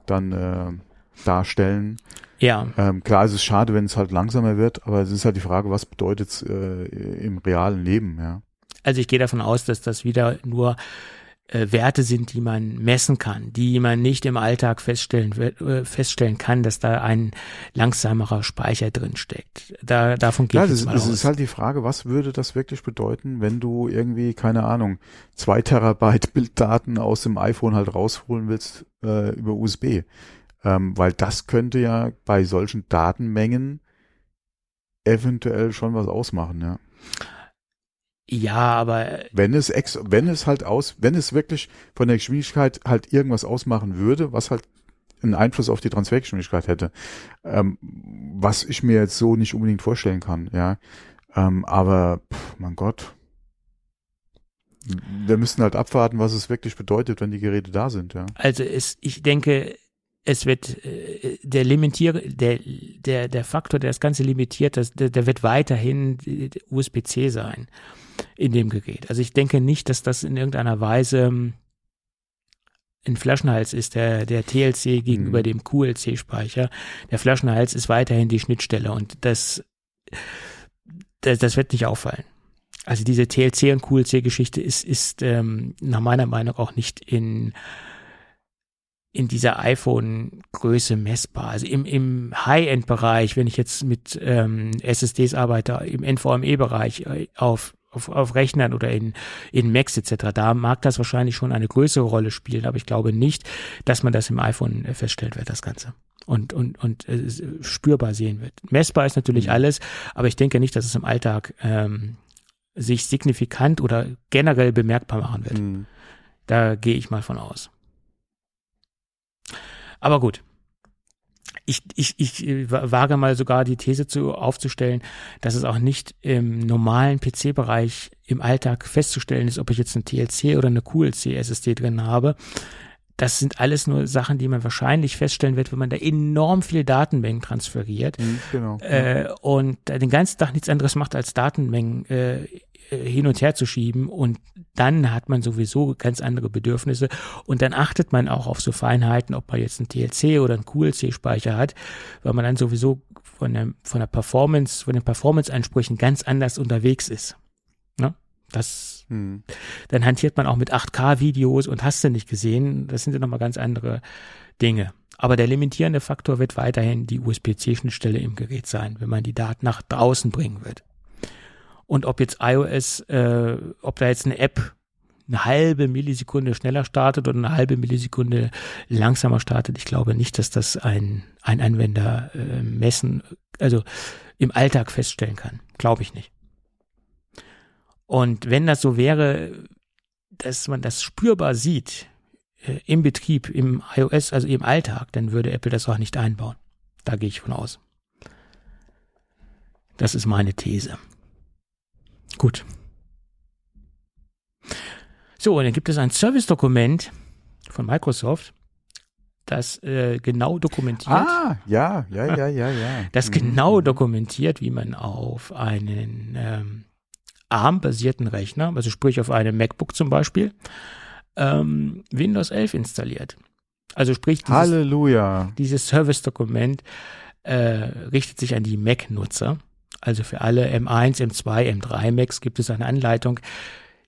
dann äh, darstellen. Ja. Ähm, klar, es ist schade, wenn es halt langsamer wird, aber es ist halt die Frage, was bedeutet es äh, im realen Leben, ja. Also ich gehe davon aus, dass das wieder nur äh, Werte sind, die man messen kann, die man nicht im Alltag feststellen, äh, feststellen kann, dass da ein langsamerer Speicher drin steckt. Da, davon geht ja, es mal aus. Es ist halt die Frage, was würde das wirklich bedeuten, wenn du irgendwie, keine Ahnung, zwei Terabyte (laughs) Bilddaten aus dem iPhone halt rausholen willst äh, über USB. Ähm, weil das könnte ja bei solchen Datenmengen eventuell schon was ausmachen, ja. Ja, aber. Wenn es ex, wenn es halt aus, wenn es wirklich von der Geschwindigkeit halt irgendwas ausmachen würde, was halt einen Einfluss auf die Transfergeschwindigkeit hätte, ähm, was ich mir jetzt so nicht unbedingt vorstellen kann, ja. Ähm, aber, pff, mein Gott. Wir müssten halt abwarten, was es wirklich bedeutet, wenn die Geräte da sind, ja. Also es, ich denke, es wird äh, der limitiere der der der Faktor, der das Ganze limitiert, das, der, der wird weiterhin USB-C sein in dem Gerät. Also ich denke nicht, dass das in irgendeiner Weise ähm, ein Flaschenhals ist, der, der TLC gegenüber mhm. dem QLC-Speicher. Der Flaschenhals ist weiterhin die Schnittstelle und das, das, das wird nicht auffallen. Also diese TLC und QLC-Geschichte ist, ist ähm, nach meiner Meinung auch nicht in in dieser iPhone-Größe messbar. Also im, im High-End-Bereich, wenn ich jetzt mit ähm, SSDs arbeite, im NVMe-Bereich äh, auf, auf, auf Rechnern oder in, in Macs etc., da mag das wahrscheinlich schon eine größere Rolle spielen, aber ich glaube nicht, dass man das im iPhone äh, feststellen wird, das Ganze. Und, und, und äh, spürbar sehen wird. Messbar ist natürlich mhm. alles, aber ich denke nicht, dass es im Alltag ähm, sich signifikant oder generell bemerkbar machen wird. Mhm. Da gehe ich mal von aus. Aber gut. Ich, ich, ich äh, wage mal sogar die These zu, aufzustellen, dass es auch nicht im normalen PC-Bereich im Alltag festzustellen ist, ob ich jetzt eine TLC oder eine QLC-SSD drin habe. Das sind alles nur Sachen, die man wahrscheinlich feststellen wird, wenn man da enorm viel Datenmengen transferiert mhm, genau. äh, und den ganzen Tag nichts anderes macht, als Datenmengen äh, äh, hin und her zu schieben und dann hat man sowieso ganz andere Bedürfnisse und dann achtet man auch auf so Feinheiten, ob man jetzt einen TLC oder einen QLC-Speicher hat, weil man dann sowieso von der, von der Performance, von den Performance-Ansprüchen ganz anders unterwegs ist. Ne? Das, hm. dann hantiert man auch mit 8K-Videos und hast du nicht gesehen, das sind ja nochmal ganz andere Dinge. Aber der limitierende Faktor wird weiterhin die USB-C-Schnittstelle im Gerät sein, wenn man die Daten nach draußen bringen wird. Und ob jetzt iOS, äh, ob da jetzt eine App eine halbe Millisekunde schneller startet oder eine halbe Millisekunde langsamer startet, ich glaube nicht, dass das ein, ein Anwender äh, messen, also im Alltag feststellen kann. Glaube ich nicht. Und wenn das so wäre, dass man das spürbar sieht äh, im Betrieb, im iOS, also im Alltag, dann würde Apple das auch nicht einbauen. Da gehe ich von aus. Das ist meine These. Gut. So, und dann gibt es ein Service-Dokument von Microsoft, das äh, genau dokumentiert. Ah, ja, ja, ja, ja, ja. Das genau mhm. dokumentiert, wie man auf einen ähm, ARM-basierten Rechner, also sprich auf einem MacBook zum Beispiel, ähm, Windows 11 installiert. Also sprich, dieses, Halleluja. dieses Service-Dokument äh, richtet sich an die Mac-Nutzer. Also für alle M1, M2, M3 Macs gibt es eine Anleitung.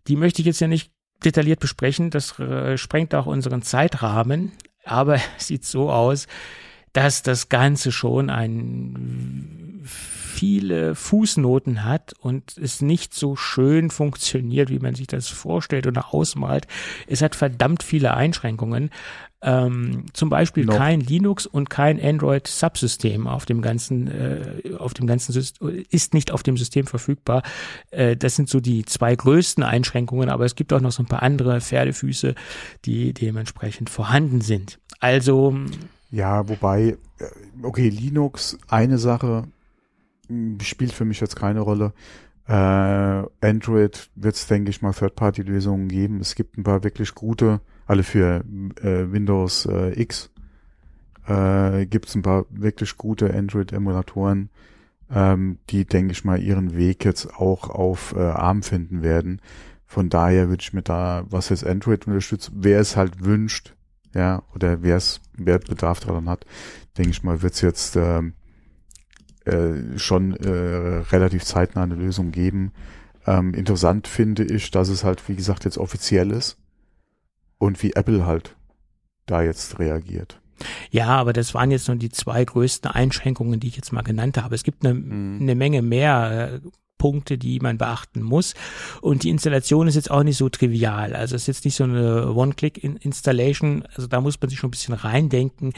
Die möchte ich jetzt ja nicht detailliert besprechen. Das äh, sprengt auch unseren Zeitrahmen. Aber (laughs) es sieht so aus, dass das Ganze schon ein viele Fußnoten hat und es nicht so schön funktioniert, wie man sich das vorstellt oder ausmalt. Es hat verdammt viele Einschränkungen. Ähm, zum Beispiel no. kein Linux und kein Android Subsystem auf dem ganzen, äh, auf dem ganzen System, ist nicht auf dem System verfügbar. Äh, das sind so die zwei größten Einschränkungen, aber es gibt auch noch so ein paar andere Pferdefüße, die dementsprechend vorhanden sind. Also ja, wobei, äh, okay, Linux, eine Sache, spielt für mich jetzt keine Rolle. Äh, Android wird es, denke ich mal, Third-Party-Lösungen geben. Es gibt ein paar wirklich gute, alle für äh, Windows äh, X äh, gibt es ein paar wirklich gute Android-Emulatoren, ähm, die, denke ich mal, ihren Weg jetzt auch auf äh, ARM finden werden. Von daher würde ich mir da, was jetzt Android unterstützt, wer es halt wünscht, ja, oder wer es, wer Bedarf daran hat, denke ich mal, wird es jetzt ähm, äh, schon äh, relativ zeitnah eine Lösung geben. Ähm, interessant finde ich, dass es halt, wie gesagt, jetzt offiziell ist und wie Apple halt da jetzt reagiert. Ja, aber das waren jetzt nur die zwei größten Einschränkungen, die ich jetzt mal genannt habe. Es gibt eine, mhm. eine Menge mehr äh, Punkte, die man beachten muss. Und die Installation ist jetzt auch nicht so trivial. Also es ist jetzt nicht so eine One-Click-Installation. Also da muss man sich schon ein bisschen reindenken.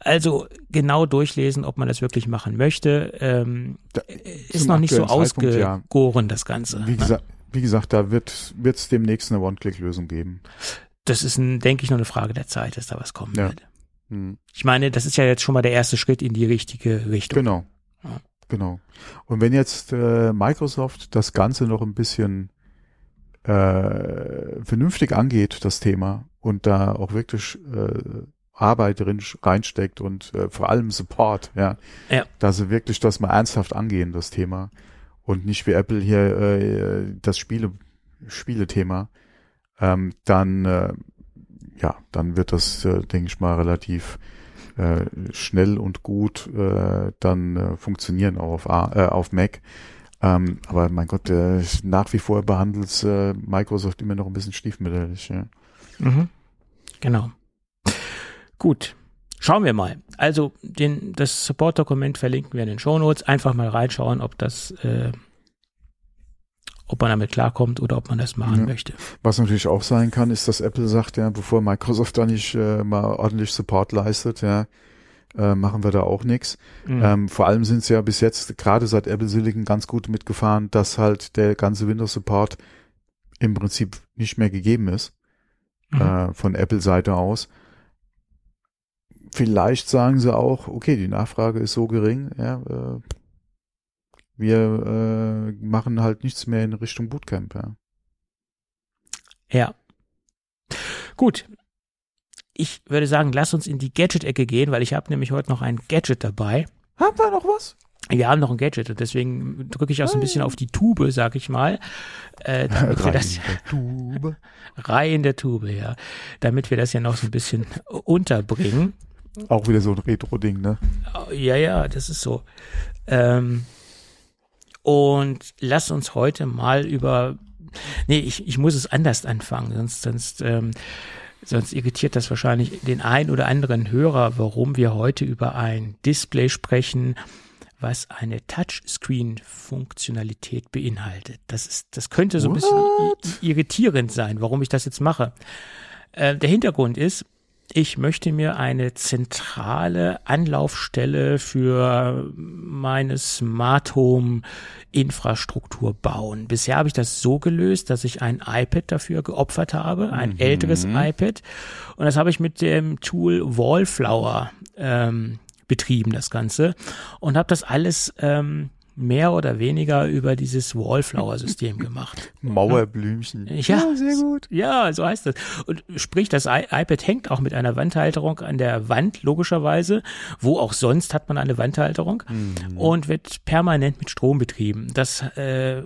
Also genau durchlesen, ob man das wirklich machen möchte. Ähm, da, ist noch nicht so ausgegoren, ja. das Ganze. Wie ne? gesagt, wie gesagt da wird es demnächst eine One-Click-Lösung geben. Das ist, ein, denke ich, nur eine Frage der Zeit, dass da was kommen ja. wird. Hm. Ich meine, das ist ja jetzt schon mal der erste Schritt in die richtige Richtung. Genau. Ja. Genau. Und wenn jetzt äh, Microsoft das Ganze noch ein bisschen äh, vernünftig angeht, das Thema, und da auch wirklich äh, Arbeit drin reinsteckt und äh, vor allem Support, ja, ja, dass sie wirklich das mal ernsthaft angehen, das Thema, und nicht wie Apple hier äh, das Spiele Spielethema, ähm, dann äh, ja, dann wird das, äh, denke ich mal, relativ äh, schnell und gut äh, dann äh, funktionieren auch auf, A, äh, auf Mac. Ähm, aber mein Gott, äh, nach wie vor behandelt äh, Microsoft immer noch ein bisschen stiefmütterlich. Ja. Mhm. Genau. Gut. Schauen wir mal. Also den, das Support-Dokument verlinken wir in den Show Notes. Einfach mal reinschauen, ob das, äh, ob man damit klarkommt oder ob man das machen Ja. möchte. Was natürlich auch sein kann, ist, dass Apple sagt, ja, bevor Microsoft (laughs) da nicht äh, mal ordentlich Support leistet, ja, äh, machen wir da auch nichts. Mhm. Ähm, vor allem sind sie ja bis jetzt, gerade seit Apple Silicon, ganz gut mitgefahren, dass halt der ganze Windows-Support im Prinzip nicht mehr gegeben ist, Mhm. äh, von Apple-Seite aus. Vielleicht sagen sie auch, okay, die Nachfrage ist so gering, ja, äh, wir äh, machen halt nichts mehr in Richtung Bootcamp, ja. Ja. Gut. Ich würde sagen, lass uns in die Gadget-Ecke gehen, weil ich habe nämlich heute noch ein Gadget dabei. Haben wir noch was? Wir haben noch ein Gadget und deswegen drücke ich auch so ein bisschen auf die Tube, sag ich mal, äh, (laughs) damit wir Rein das in der Tube. (laughs) Reihe in der Tube, ja, damit wir das ja noch so ein bisschen unterbringen. Auch wieder so ein Retro-Ding, ne? Ja, ja, das ist so. Ähm, und lass uns heute mal über. Nee, ich, ich muss es anders anfangen, sonst, sonst, ähm, sonst irritiert das wahrscheinlich den ein oder anderen Hörer, warum wir heute über ein Display sprechen, was eine Touchscreen-Funktionalität beinhaltet. Das ist, das könnte so ein bisschen irritierend sein, warum ich das jetzt mache. Äh, der Hintergrund ist, ich möchte mir eine zentrale Anlaufstelle für meine Smart Home Infrastruktur bauen. Bisher habe ich das so gelöst, dass ich ein iPad dafür geopfert habe, ein älteres iPad. Und das habe ich mit dem Tool Wallflower ähm, betrieben, das Ganze. Und habe das alles ähm, mehr oder weniger über dieses Wallflower-System gemacht. (laughs) Mauerblümchen. Ja, sehr gut. Ja, so heißt das. Und sprich, das I iPad hängt auch mit einer Wandhalterung an der Wand, logischerweise. Wo auch sonst hat man eine Wandhalterung und wird permanent mit Strom betrieben. Das äh,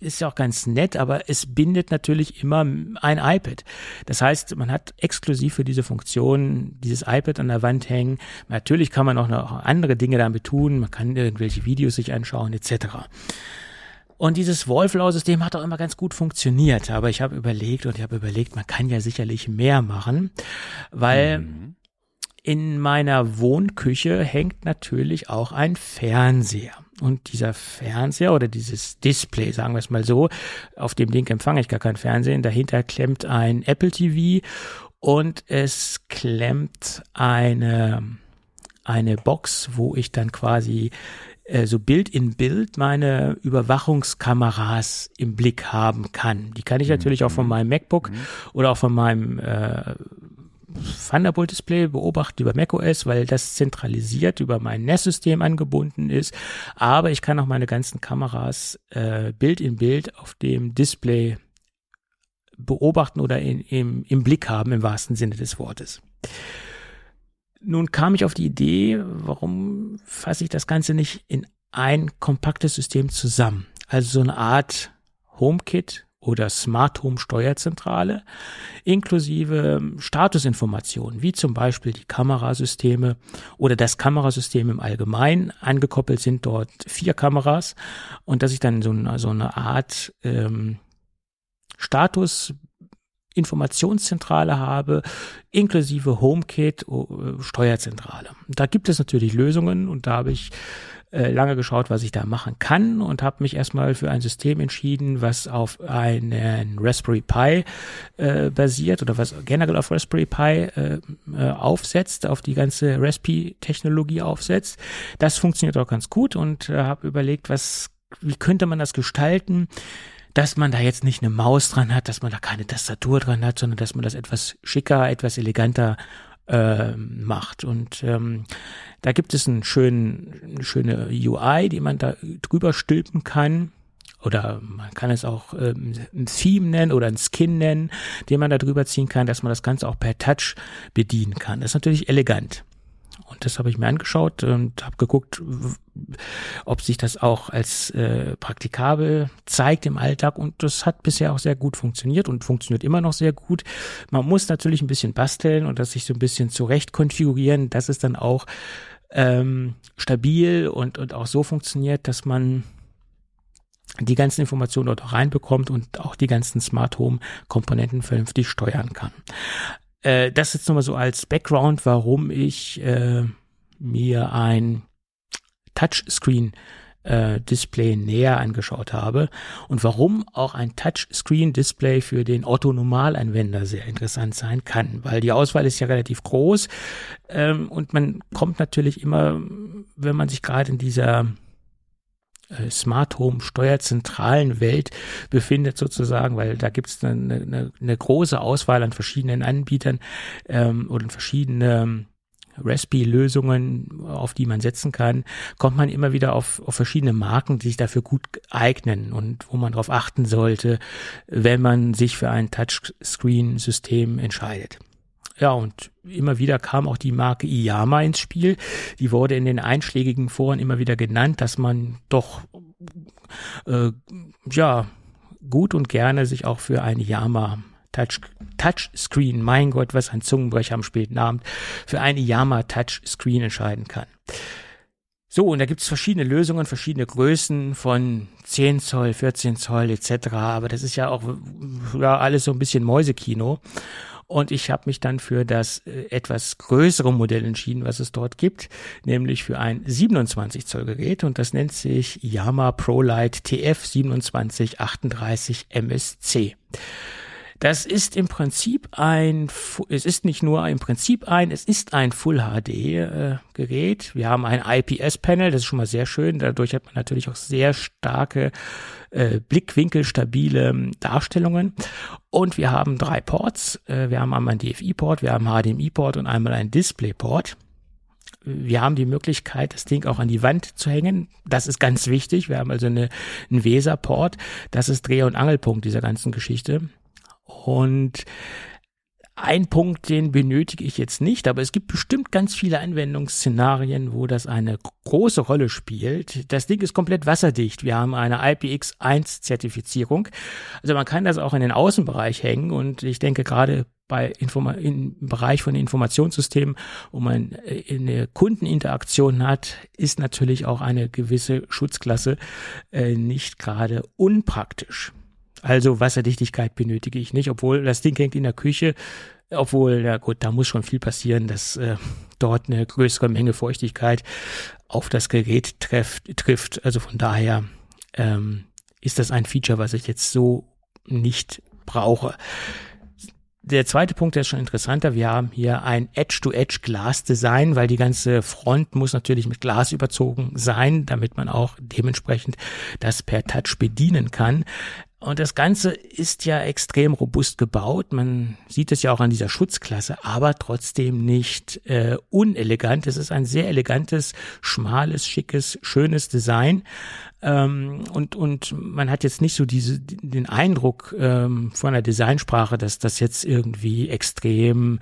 ist ja auch ganz nett, aber es bindet natürlich immer ein iPad. Das heißt, man hat exklusiv für diese Funktion dieses iPad an der Wand hängen. Natürlich kann man auch noch andere Dinge damit tun. Man kann irgendwelche Videos sich anschauen, etc. Und dieses Wallflower-System hat auch immer ganz gut funktioniert. Aber ich habe überlegt und ich habe überlegt, man kann ja sicherlich mehr machen, weil in meiner Wohnküche hängt natürlich auch ein Fernseher. Und dieser Fernseher oder dieses Display, sagen wir es mal so, auf dem Ding empfange ich gar kein Fernsehen. Dahinter klemmt ein Apple TV und es klemmt eine, eine Box, wo ich dann quasi äh, so Bild in Bild meine Überwachungskameras im Blick haben kann. Die kann ich natürlich auch von meinem MacBook oder auch von meinem äh, Thunderbolt-Display beobachten über macOS, weil das zentralisiert über mein NAS-System angebunden ist. Aber ich kann auch meine ganzen Kameras äh, Bild in Bild auf dem Display beobachten oder in, im, im Blick haben, im wahrsten Sinne des Wortes. Nun kam ich auf die Idee, warum fasse ich das Ganze nicht in ein kompaktes System zusammen? Also so eine Art HomeKit oder Smart Home Steuerzentrale inklusive Statusinformationen, wie zum Beispiel die Kamerasysteme oder das Kamerasystem im Allgemeinen. Angekoppelt sind dort vier Kameras und dass ich dann so eine, so eine Art ähm, Status Informationszentrale habe, inklusive HomeKit, äh, Steuerzentrale. Da gibt es natürlich Lösungen und da habe ich äh, lange geschaut, was ich da machen kann und habe mich erstmal für ein System entschieden, was auf einen Raspberry Pi äh, basiert oder was generell auf Raspberry Pi äh, äh, aufsetzt, auf die ganze Raspi-Technologie aufsetzt. Das funktioniert auch ganz gut und habe überlegt, was, wie könnte man das gestalten? Dass man da jetzt nicht eine Maus dran hat, dass man da keine Tastatur dran hat, sondern dass man das etwas schicker, etwas eleganter äh, macht. Und ähm, da gibt es einen schönen, eine schöne UI, die man da drüber stülpen kann. Oder man kann es auch ähm, ein Theme nennen oder ein Skin nennen, den man da drüber ziehen kann, dass man das Ganze auch per Touch bedienen kann. Das ist natürlich elegant. Und das habe ich mir angeschaut und habe geguckt, ob sich das auch als äh, praktikabel zeigt im Alltag. Und das hat bisher auch sehr gut funktioniert und funktioniert immer noch sehr gut. Man muss natürlich ein bisschen basteln und das sich so ein bisschen zurecht konfigurieren, dass es dann auch ähm, stabil und, und auch so funktioniert, dass man die ganzen Informationen dort auch reinbekommt und auch die ganzen Smart Home Komponenten vernünftig steuern kann. Äh, das jetzt nochmal so als Background, warum ich äh, mir ein Touchscreen äh, Display näher angeschaut habe und warum auch ein Touchscreen Display für den Otto Normalanwender sehr interessant sein kann, weil die Auswahl ist ja relativ groß ähm, und man kommt natürlich immer, wenn man sich gerade in dieser Smart Home steuerzentralen Welt befindet sozusagen, weil da gibt es eine, eine, eine, große Auswahl an verschiedenen Anbietern ähm, oder verschiedene Raspi-Lösungen, auf die man setzen kann, kommt man immer wieder auf, auf verschiedene Marken, die sich dafür gut eignen und wo man darauf achten sollte, wenn man sich für ein Touchscreen-System entscheidet. Ja, und immer wieder kam auch die Marke Iyama ins Spiel. Die wurde in den einschlägigen Foren immer wieder genannt, dass man doch, äh, ja, gut und gerne sich auch für ein Yama Touch, Touchscreen, mein Gott, was ein Zungenbrecher am späten Abend, für eine Yama Touchscreen entscheiden kann. So, und da gibt es verschiedene Lösungen, verschiedene Größen von 10 Zoll, 14 Zoll etc. Aber das ist ja auch ja, alles so ein bisschen Mäusekino. Und ich habe mich dann für das äh, etwas größere Modell entschieden, was es dort gibt, nämlich für ein 27 Zoll Gerät und das nennt sich Yama ProLight TF 2738 MSC. Das ist im Prinzip ein, es ist nicht nur im Prinzip ein, es ist ein Full HD äh, Gerät. Wir haben ein IPS Panel, das ist schon mal sehr schön. Dadurch hat man natürlich auch sehr starke äh, blickwinkelstabile ähm, Darstellungen. Und wir haben drei Ports. Äh, wir haben einmal einen DFI-Port, wir haben einen HDMI-Port und einmal einen Display-Port. Wir haben die Möglichkeit, das Ding auch an die Wand zu hängen. Das ist ganz wichtig. Wir haben also eine, einen Weser-Port. Das ist Dreh- und Angelpunkt dieser ganzen Geschichte. Und ein Punkt, den benötige ich jetzt nicht, aber es gibt bestimmt ganz viele Anwendungsszenarien, wo das eine große Rolle spielt. Das Ding ist komplett wasserdicht. Wir haben eine IPX1 Zertifizierung. Also man kann das auch in den Außenbereich hängen und ich denke gerade bei Informa im Bereich von Informationssystemen, wo man äh, eine Kundeninteraktion hat, ist natürlich auch eine gewisse Schutzklasse äh, nicht gerade unpraktisch. Also Wasserdichtigkeit benötige ich nicht, obwohl das Ding hängt in der Küche, obwohl, ja gut, da muss schon viel passieren, dass äh, dort eine größere Menge Feuchtigkeit auf das Gerät trefft, trifft. Also von daher ähm, ist das ein Feature, was ich jetzt so nicht brauche. Der zweite Punkt, der ist schon interessanter. Wir haben hier ein Edge-to-Edge-Glas-Design, weil die ganze Front muss natürlich mit Glas überzogen sein, damit man auch dementsprechend das per Touch bedienen kann. Und das Ganze ist ja extrem robust gebaut. Man sieht es ja auch an dieser Schutzklasse, aber trotzdem nicht äh, unelegant. Es ist ein sehr elegantes, schmales, schickes, schönes Design. Ähm, und, und man hat jetzt nicht so diese, den Eindruck ähm, von der Designsprache, dass das jetzt irgendwie extrem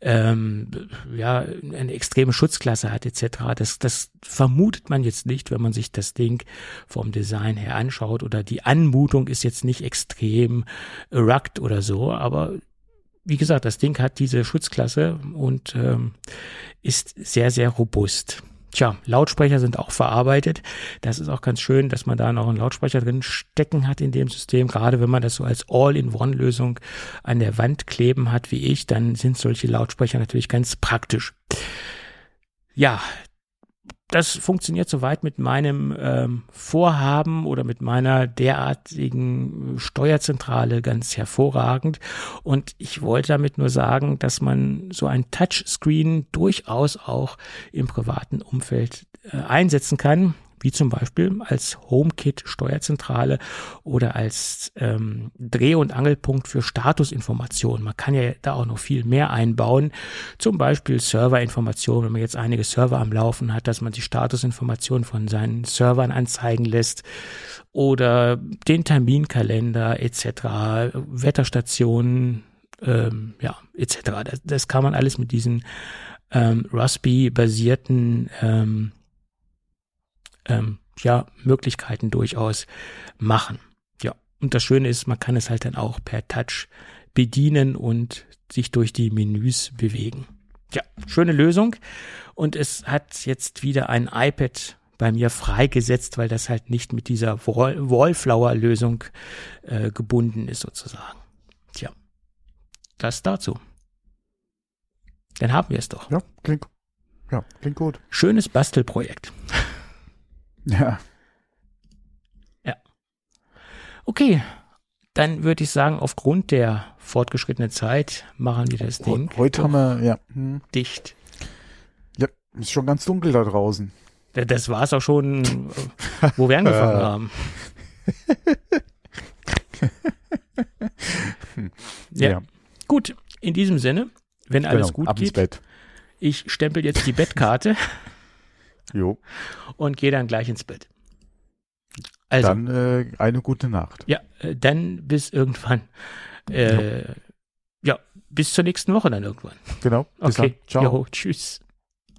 ähm, ja, eine extreme Schutzklasse hat etc. Das, das vermutet man jetzt nicht, wenn man sich das Ding vom Design her anschaut oder die Anmutung ist jetzt nicht extrem rugged oder so, aber wie gesagt, das Ding hat diese Schutzklasse und ähm, ist sehr, sehr robust. Tja, Lautsprecher sind auch verarbeitet. Das ist auch ganz schön, dass man da noch einen Lautsprecher drin stecken hat in dem System. Gerade wenn man das so als All-in-One-Lösung an der Wand kleben hat wie ich, dann sind solche Lautsprecher natürlich ganz praktisch. Ja, das funktioniert soweit mit meinem ähm, Vorhaben oder mit meiner derartigen Steuerzentrale ganz hervorragend. Und ich wollte damit nur sagen, dass man so ein Touchscreen durchaus auch im privaten Umfeld äh, einsetzen kann wie zum Beispiel als HomeKit Steuerzentrale oder als ähm, Dreh- und Angelpunkt für Statusinformationen. Man kann ja da auch noch viel mehr einbauen, zum Beispiel Serverinformationen, wenn man jetzt einige Server am Laufen hat, dass man die Statusinformationen von seinen Servern anzeigen lässt oder den Terminkalender etc., Wetterstationen, ähm, ja, etc. Das, das kann man alles mit diesen ähm, Raspi-basierten ähm, ähm, ja, Möglichkeiten durchaus machen. Ja, und das Schöne ist, man kann es halt dann auch per Touch bedienen und sich durch die Menüs bewegen. Ja, schöne Lösung. Und es hat jetzt wieder ein iPad bei mir freigesetzt, weil das halt nicht mit dieser Wallflower-Lösung äh, gebunden ist sozusagen. Tja, das dazu. Dann haben wir es doch. Ja, klingt, ja, klingt gut. Schönes Bastelprojekt. Ja. Okay, dann würde ich sagen, aufgrund der fortgeschrittenen Zeit machen wir das Ding Heute haben wir, ja, hm, dicht. ja, ist schon ganz dunkel da draußen. Da- Das war es auch schon, äh, wo wir (laughs) angefangen haben. (laughs) Ja. Gut, in diesem Sinne, wenn alles Genau, gut ab ins geht, Bett. ich stempel jetzt die Bettkarte (laughs) Jo, und gehe dann gleich ins Bett. Also, dann äh, eine gute Nacht. ja, äh, dann bis irgendwann. Äh, ja, bis zur nächsten Woche dann irgendwann. Genau. Bis Okay, dann. Ciao. Jo, tschüss.